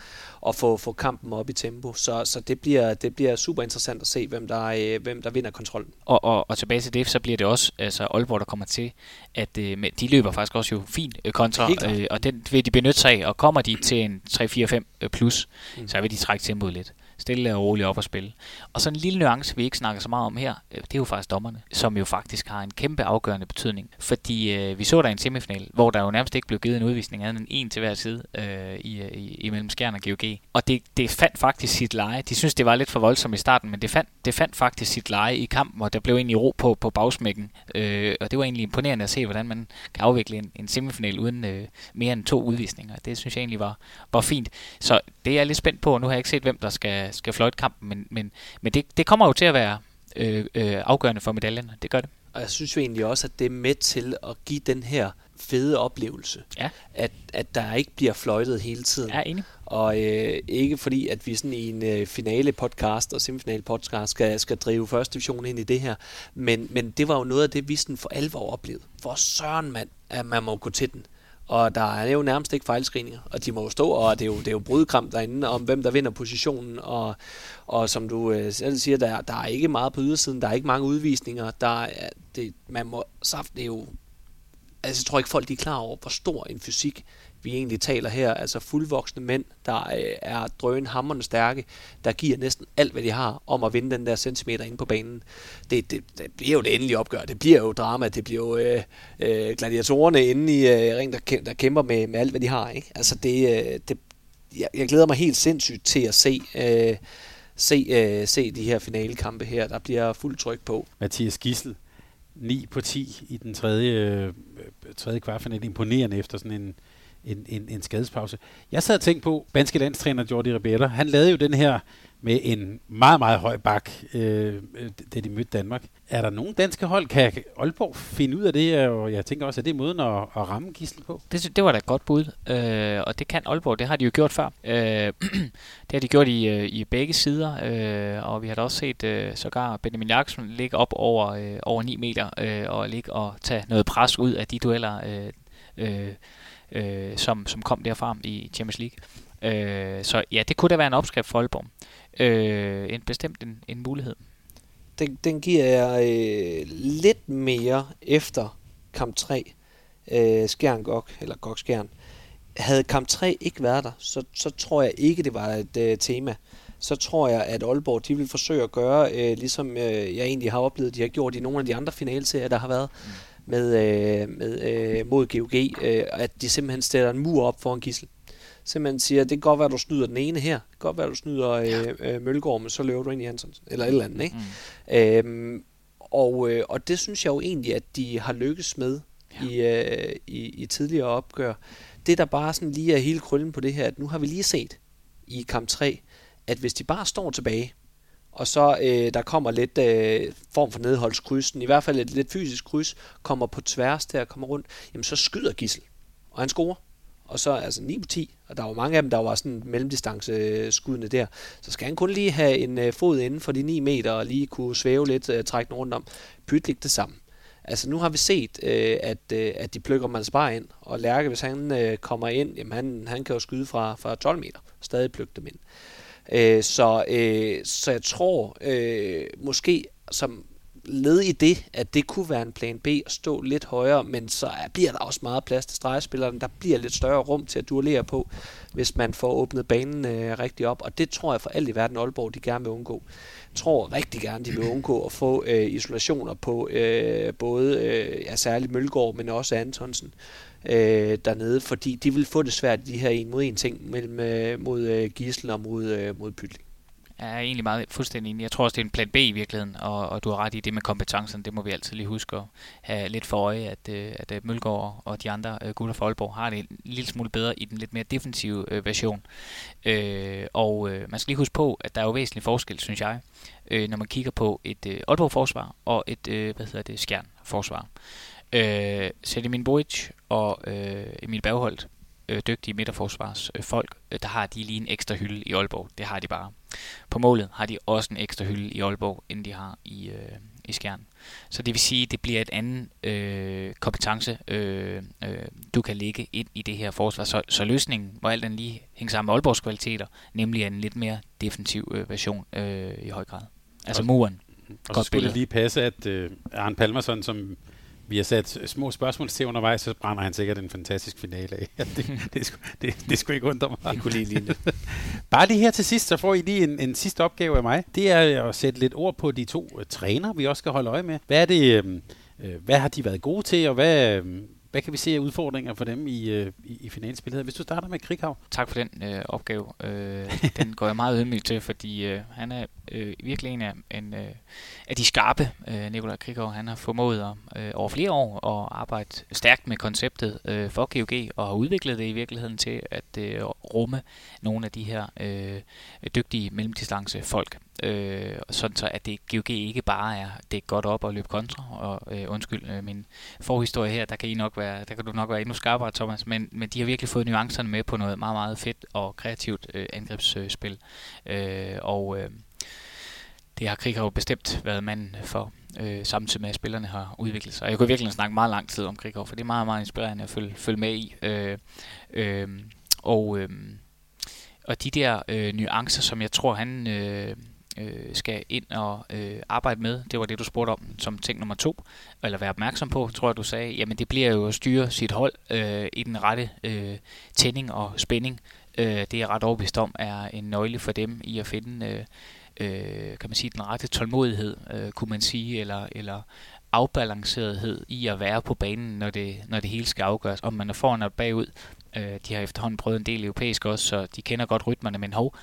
og få, få kampen op i tempo. Så, så det, bliver, det bliver super interessant at se, hvem der, øh, hvem der vinder kontrollen. Og, og, og tilbage til det, så bliver det også altså Aalborg, der kommer til, at øh, de løber faktisk også jo fint øh, kontra, øh, og den vil de benytte sig af, og kommer de til en 3-4-5 øh, plus, mm. så vil de trække tempoet lidt stille og roligt op og spille. Og så en lille nuance, vi ikke snakker så meget om her, øh, det er jo faktisk dommerne, som jo faktisk har en kæmpe afgørende betydning. Fordi øh, vi så der en semifinal, hvor der jo nærmest ikke blev givet en udvisning andet end en til hver side øh, i, i, imellem Skjern og GOG. Og det, det fandt faktisk sit leje. De synes det var lidt for voldsomt i starten, men det fandt, det fandt faktisk sit leje i kampen, og der blev egentlig ro på, på bagsmækken. Øh, og det var egentlig imponerende at se, hvordan man kan afvikle en, en semifinal uden øh, mere end to udvisninger. Det synes jeg egentlig var, var fint. Så det er jeg lidt spændt på. Nu har jeg ikke set, hvem der skal, skal fløjte kampen, men, men, men det, det kommer jo til at være øh, øh, afgørende for medaljerne. Det gør det. Og jeg synes jo egentlig også, at det er med til at give den her fede oplevelse. Ja. At, at der ikke bliver fløjtet hele tiden. Ja, enig. Og øh, ikke fordi, at vi sådan i en øh, finale podcast og semifinale podcast skal, skal drive første division ind i det her. Men, men det var jo noget af det, vi sådan for alvor oplevede. For søren mand, at man må gå til den. Og der er jo nærmest ikke fejlscreeninger, og de må jo stå, og det er jo, det er jo brudkramp derinde om, hvem der vinder positionen, og, og som du øh, selv siger, der, der er ikke meget på ydersiden, der er ikke mange udvisninger, der er, det, man må, saft, det er jo, altså jeg tror ikke folk de er klar over, hvor stor en fysik vi egentlig taler her, altså fuldvoksne mænd, der øh, er drøn hammerne stærke, der giver næsten alt, hvad de har, om at vinde den der centimeter inde på banen. Det, det, det bliver jo det endelige opgør, det bliver jo drama, det bliver jo øh, øh, gladiatorerne inde i øh, ring, der, der kæmper med, med alt, hvad de har. Ikke? Altså det, øh, det, jeg, jeg glæder mig helt sindssygt til at se, øh, se, øh, se de her finalekampe her. Der bliver fuld tryk på. Mathias Gissel, 9 på 10 i den tredje, øh, tredje kvartfinale. Imponerende efter sådan en, en, en, en skadespause. Jeg sad og tænkte på, danske landstræner Jordi Ribera, han lavede jo den her med en meget, meget høj bak, øh, da de mødte Danmark. Er der nogen danske hold, kan Aalborg finde ud af det, og jeg tænker også, at det er måden at, at ramme Gissel på? Det, det var da et godt bud, øh, og det kan Aalborg, det har de jo gjort før. Øh, det har de gjort i, øh, i begge sider, øh, og vi har da også set øh, sågar Benjamin Jakobsen ligge op over, øh, over 9 meter, øh, og ligge og tage noget pres ud af de dueller, øh, øh, øh, som, som kom derfra i Champions League. Øh, så ja, det kunne da være en opskrift for Aalborg. Øh, en bestemt en, en mulighed. Den, den giver jeg øh, lidt mere efter kamp 3, øh, Skjern Gok, eller Gok Skjern. Havde kamp 3 ikke været der, så, så tror jeg ikke, det var et øh, tema. Så tror jeg, at Aalborg de vil forsøge at gøre, øh, ligesom øh, jeg egentlig har oplevet, de har gjort i nogle af de andre finalserier, der har været mm. Med, øh, med øh, mod GOG, øh, at de simpelthen stiller en mur op for en gissel simpelthen siger, det kan godt være, at du snyder den ene her, det kan godt være, at du snyder øh, øh, Mølgaard, men så løber du ind i Hansen, eller et eller andet, ikke? Mm. Øhm, og, øh, og det synes jeg jo egentlig, at de har lykkes med ja. i, øh, i, i tidligere opgør. Det, der bare sådan lige er hele krøllen på det her, at nu har vi lige set i kamp 3, at hvis de bare står tilbage, og så øh, der kommer lidt øh, form for nedholdskrydsen, i hvert fald et lidt fysisk kryds, kommer på tværs der, kommer rundt, jamen så skyder Gissel, og han scorer og så altså 9 på 10, og der var mange af dem, der var sådan mellemdistanceskuddene der, så skal han kun lige have en øh, fod inden for de 9 meter, og lige kunne svæve lidt, øh, trække den rundt om. Pytlik det samme. Altså nu har vi set, øh, at, øh, at de plukker man bare ind, og Lærke, hvis han øh, kommer ind, jamen han, han kan jo skyde fra, fra 12 meter, stadig plukke dem ind. Uh, så, uh, så jeg tror uh, måske, som led i det, at det kunne være en plan B at stå lidt højere, men så bliver der også meget plads til stregspilleren. Der bliver lidt større rum til at duellere på, hvis man får åbnet banen øh, rigtig op. Og det tror jeg for alt i verden Aalborg, de gerne vil undgå. Jeg tror rigtig gerne, de vil undgå at få øh, isolationer på øh, både øh, ja, særligt Mølgaard, men også Antonsen øh, dernede, fordi de vil få det svært, de her en mod en ting mellem, øh, mod øh, Gislen og mod, øh, mod Pytling. Jeg er egentlig meget fuldstændig enig. Jeg tror også, det er en plan B i virkeligheden, og, og du har ret i det med kompetencerne. Det må vi altid lige huske at have lidt for øje, at, øh, at øh, Mølgaard og de andre uh, gutter fra Aalborg har det en lille smule bedre i den lidt mere defensive uh, version. Uh, og uh, man skal lige huske på, at der er jo væsentlig forskel, synes jeg, uh, når man kigger på et uh, Aalborg-forsvar og et uh, hvad hedder det, Skjern-forsvar. Uh, Sedimin Bojic og uh, Emil Bergholdt øh, dygtige midterforsvarsfolk, øh, der har de lige en ekstra hylde i Aalborg. Det har de bare. På målet har de også en ekstra hylde i Aalborg, end de har i, øh, i Skjern. Så det vil sige, at det bliver et andet øh, kompetence, øh, øh, du kan lægge ind i det her forsvar. Så, så løsningen må alt den lige hænge sammen med Aalborgs kvaliteter, nemlig en lidt mere defensiv øh, version øh, i høj grad. Altså muren. Og så skulle det lige passe, at øh, Arne Palmerson, som vi har sat små spørgsmål til undervejs, så brænder han sikkert en fantastisk finale af. det, det, det, det skulle ikke undre mig. Det kunne lige ligne Bare lige her til sidst, så får I lige en, en sidste opgave af mig. Det er at sætte lidt ord på de to uh, træner, vi også skal holde øje med. Hvad er det, øh, øh, hvad har de været gode til, og hvad, øh, hvad kan vi se af udfordringer for dem i, øh, i, i finalspillet? Hvis du starter med Krighav. Tak for den øh, opgave. Øh, den går jeg meget ydmyg til, fordi øh, han er øh, virkelig en af, en, øh, af de skarpe, øh, Nikolaj Krighav. Han har formået at, øh, over flere år at arbejde stærkt med konceptet øh, for GOG, og har udviklet det i virkeligheden til at øh, rumme nogle af de her øh, dygtige mellemdistance folk øh, sådan så at det GOG ikke bare er det er godt op og løbe kontra og øh, undskyld øh, min forhistorie her der kan I nok være der kan du nok være endnu skarpere Thomas men, men de har virkelig fået nuancerne med på noget meget meget fedt og kreativt øh, angrebsspil øh, og øh, det har Krig har jo bestemt været manden for, øh, samtidig med at spillerne har udviklet sig. Jeg kunne virkelig snakke meget lang tid om Krighav, for det er meget, meget inspirerende at følge, følge med i. Øh, øh, og, øh, og de der øh, nuancer, som jeg tror, han øh, øh, skal ind og øh, arbejde med. Det var det, du spurgte om som ting nummer to, eller være opmærksom på, tror jeg, du sagde. Jamen, det bliver jo at styre sit hold øh, i den rette øh, tænding og spænding. Øh, det er jeg ret overbevist om er en nøgle for dem i at finde, øh, øh, kan man sige, den rette tålmodighed, øh, kunne man sige, eller, eller afbalancerethed i at være på banen, når det, når det hele skal afgøres. Om man er foran og bagud, Øh, de har efterhånden prøvet en del europæisk også, så de kender godt rytmerne, men hov,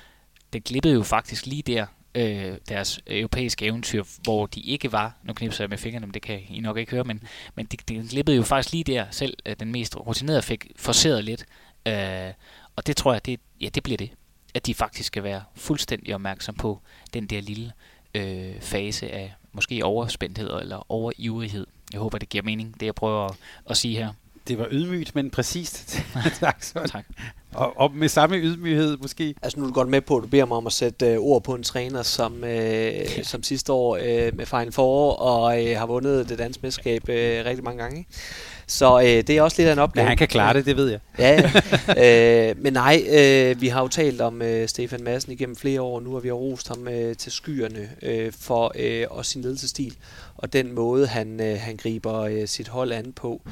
det glippede jo faktisk lige der, øh, deres europæiske eventyr, hvor de ikke var, nu knipser jeg med fingrene, men det kan I nok ikke høre, men, men det, det glippede jo faktisk lige der, selv øh, den mest rutinerede fik forceret lidt, øh, og det tror jeg, det, ja, det bliver det, at de faktisk skal være fuldstændig opmærksom på den der lille øh, fase af måske overspændthed eller overivrighed. Jeg håber, det giver mening, det jeg prøver at, at sige her. Det var ydmygt, men præcist. tak, så. Tak. Og, og med samme ydmyghed måske. Altså nu er du godt med på, at du beder mig om at sætte øh, ord på en træner, som, øh, som sidste år øh, med Final Four og øh, har vundet det danske mesterskab øh, rigtig mange gange. Så øh, det er også lidt af en opgave. Ja, han kan klare det, det ved jeg. Ja, ja. øh, men nej, øh, vi har jo talt om øh, Stefan Madsen igennem flere år nu, og vi har rost ham øh, til skyerne øh, for øh, også sin ledelsestil, og den måde, han, øh, han griber øh, sit hold an på.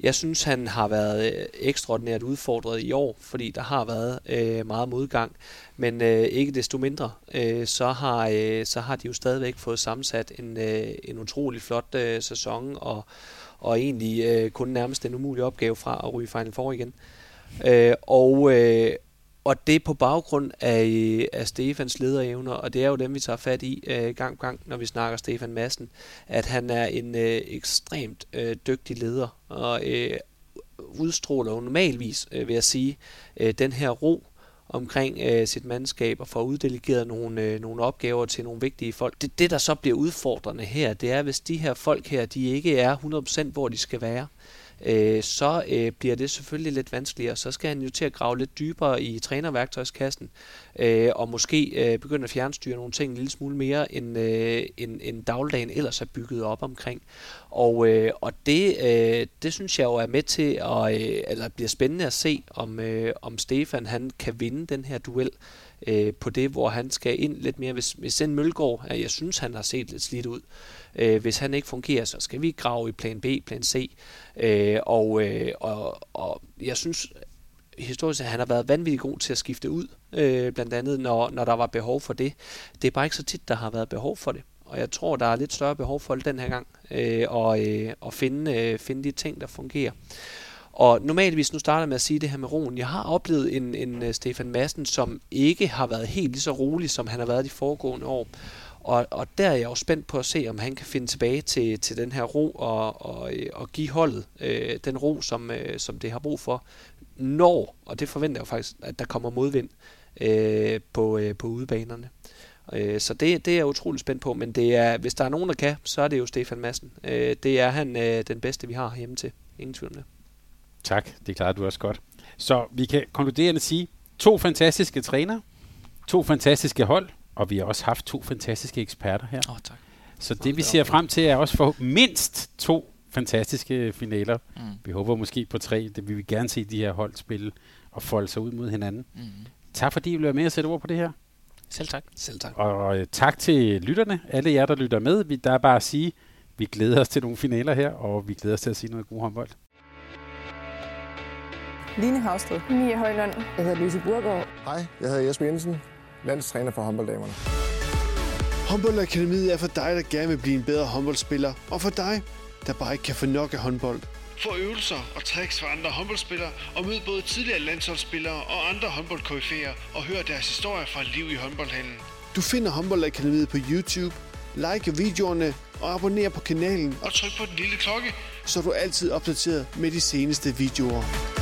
Jeg synes, han har været øh, ekstraordinært udfordret i år, fordi der har været øh, meget modgang. Men øh, ikke desto mindre, øh, så, har, øh, så har de jo stadigvæk fået sammensat en, øh, en utrolig flot øh, sæson, og, og egentlig øh, kun nærmest en umulig opgave fra at ryge Final Four igen. Øh, og, øh, og det er på baggrund af, af Stefans lederevner, og det er jo dem, vi tager fat i øh, gang på gang, når vi snakker Stefan Madsen, at han er en øh, ekstremt øh, dygtig leder, og øh, udstråler jo normalvis, øh, vil jeg sige, øh, den her ro omkring øh, sit mandskab og får uddelegeret nogle, øh, nogle opgaver til nogle vigtige folk. Det, det, der så bliver udfordrende her, det er, hvis de her folk her, de ikke er 100% hvor de skal være, øh, så øh, bliver det selvfølgelig lidt vanskeligere. Så skal han jo til at grave lidt dybere i trænerværktøjskassen, øh, og måske øh, begynde at fjernstyre nogle ting en lille smule mere, end, øh, end, end dagligdagen ellers er bygget op omkring. Og, øh, og det, øh, det synes jeg jo er med til, at, øh, eller bliver spændende at se, om, øh, om Stefan han kan vinde den her duel øh, på det, hvor han skal ind lidt mere. Hvis, hvis en Mølgaard, jeg synes, han har set lidt slidt ud, øh, Øh, hvis han ikke fungerer, så skal vi grave i plan B, plan C. Øh, og, øh, og, og jeg synes, historisk at han har været vanvittigt god til at skifte ud, øh, blandt andet når, når der var behov for det. Det er bare ikke så tit, der har været behov for det. Og jeg tror, der er lidt større behov for det den her gang, øh, og, øh, og finde, øh, finde de ting, der fungerer. Og normalvis, nu starter med at sige det her med roen. Jeg har oplevet en, en uh, Stefan Madsen, som ikke har været helt lige så rolig, som han har været de foregående år. Og, og der er jeg jo spændt på at se, om han kan finde tilbage til, til den her ro og, og, og give holdet øh, den ro, som, øh, som det har brug for, når, og det forventer jeg faktisk, at der kommer modvind øh, på, øh, på udebanerne. Øh, så det, det er jeg utrolig spændt på, men det er, hvis der er nogen, der kan, så er det jo Stefan Madsen. Øh, det er han øh, den bedste, vi har hjemme til. Ingen tvivl om det. Tak, det klarer du også godt. Så vi kan konkluderende sige, to fantastiske træner, to fantastiske hold, og vi har også haft to fantastiske eksperter her. Åh, oh, tak. Så det vi ser frem til er også for mindst to fantastiske finaler. Mm. Vi håber måske på tre. Det vil vi gerne se de her hold spille og folde sig ud mod hinanden. Mm. Tak fordi I vil være med og sætte ord på det her. Selv tak. Selv tak. Og øh, tak til lytterne, alle jer, der lytter med. Vi, der er bare at sige, vi glæder os til nogle finaler her, og vi glæder os til at se noget god håndbold. Line Havsted. Mia Højlund. Jeg hedder Louise Burgaard. Hej, jeg hedder Jesper Jensen, landstræner for håndbolddamerne. Håndboldakademiet er for dig, der gerne vil blive en bedre håndboldspiller, og for dig, der bare ikke kan få nok af håndbold. Få øvelser og tricks fra andre håndboldspillere, og mød både tidligere landsholdsspillere og andre håndboldkoryfæer, og hør deres historier fra liv i håndboldhallen. Du finder Håndboldakademiet på YouTube, like videoerne og abonner på kanalen, og tryk på den lille klokke, så er du altid opdateret med de seneste videoer.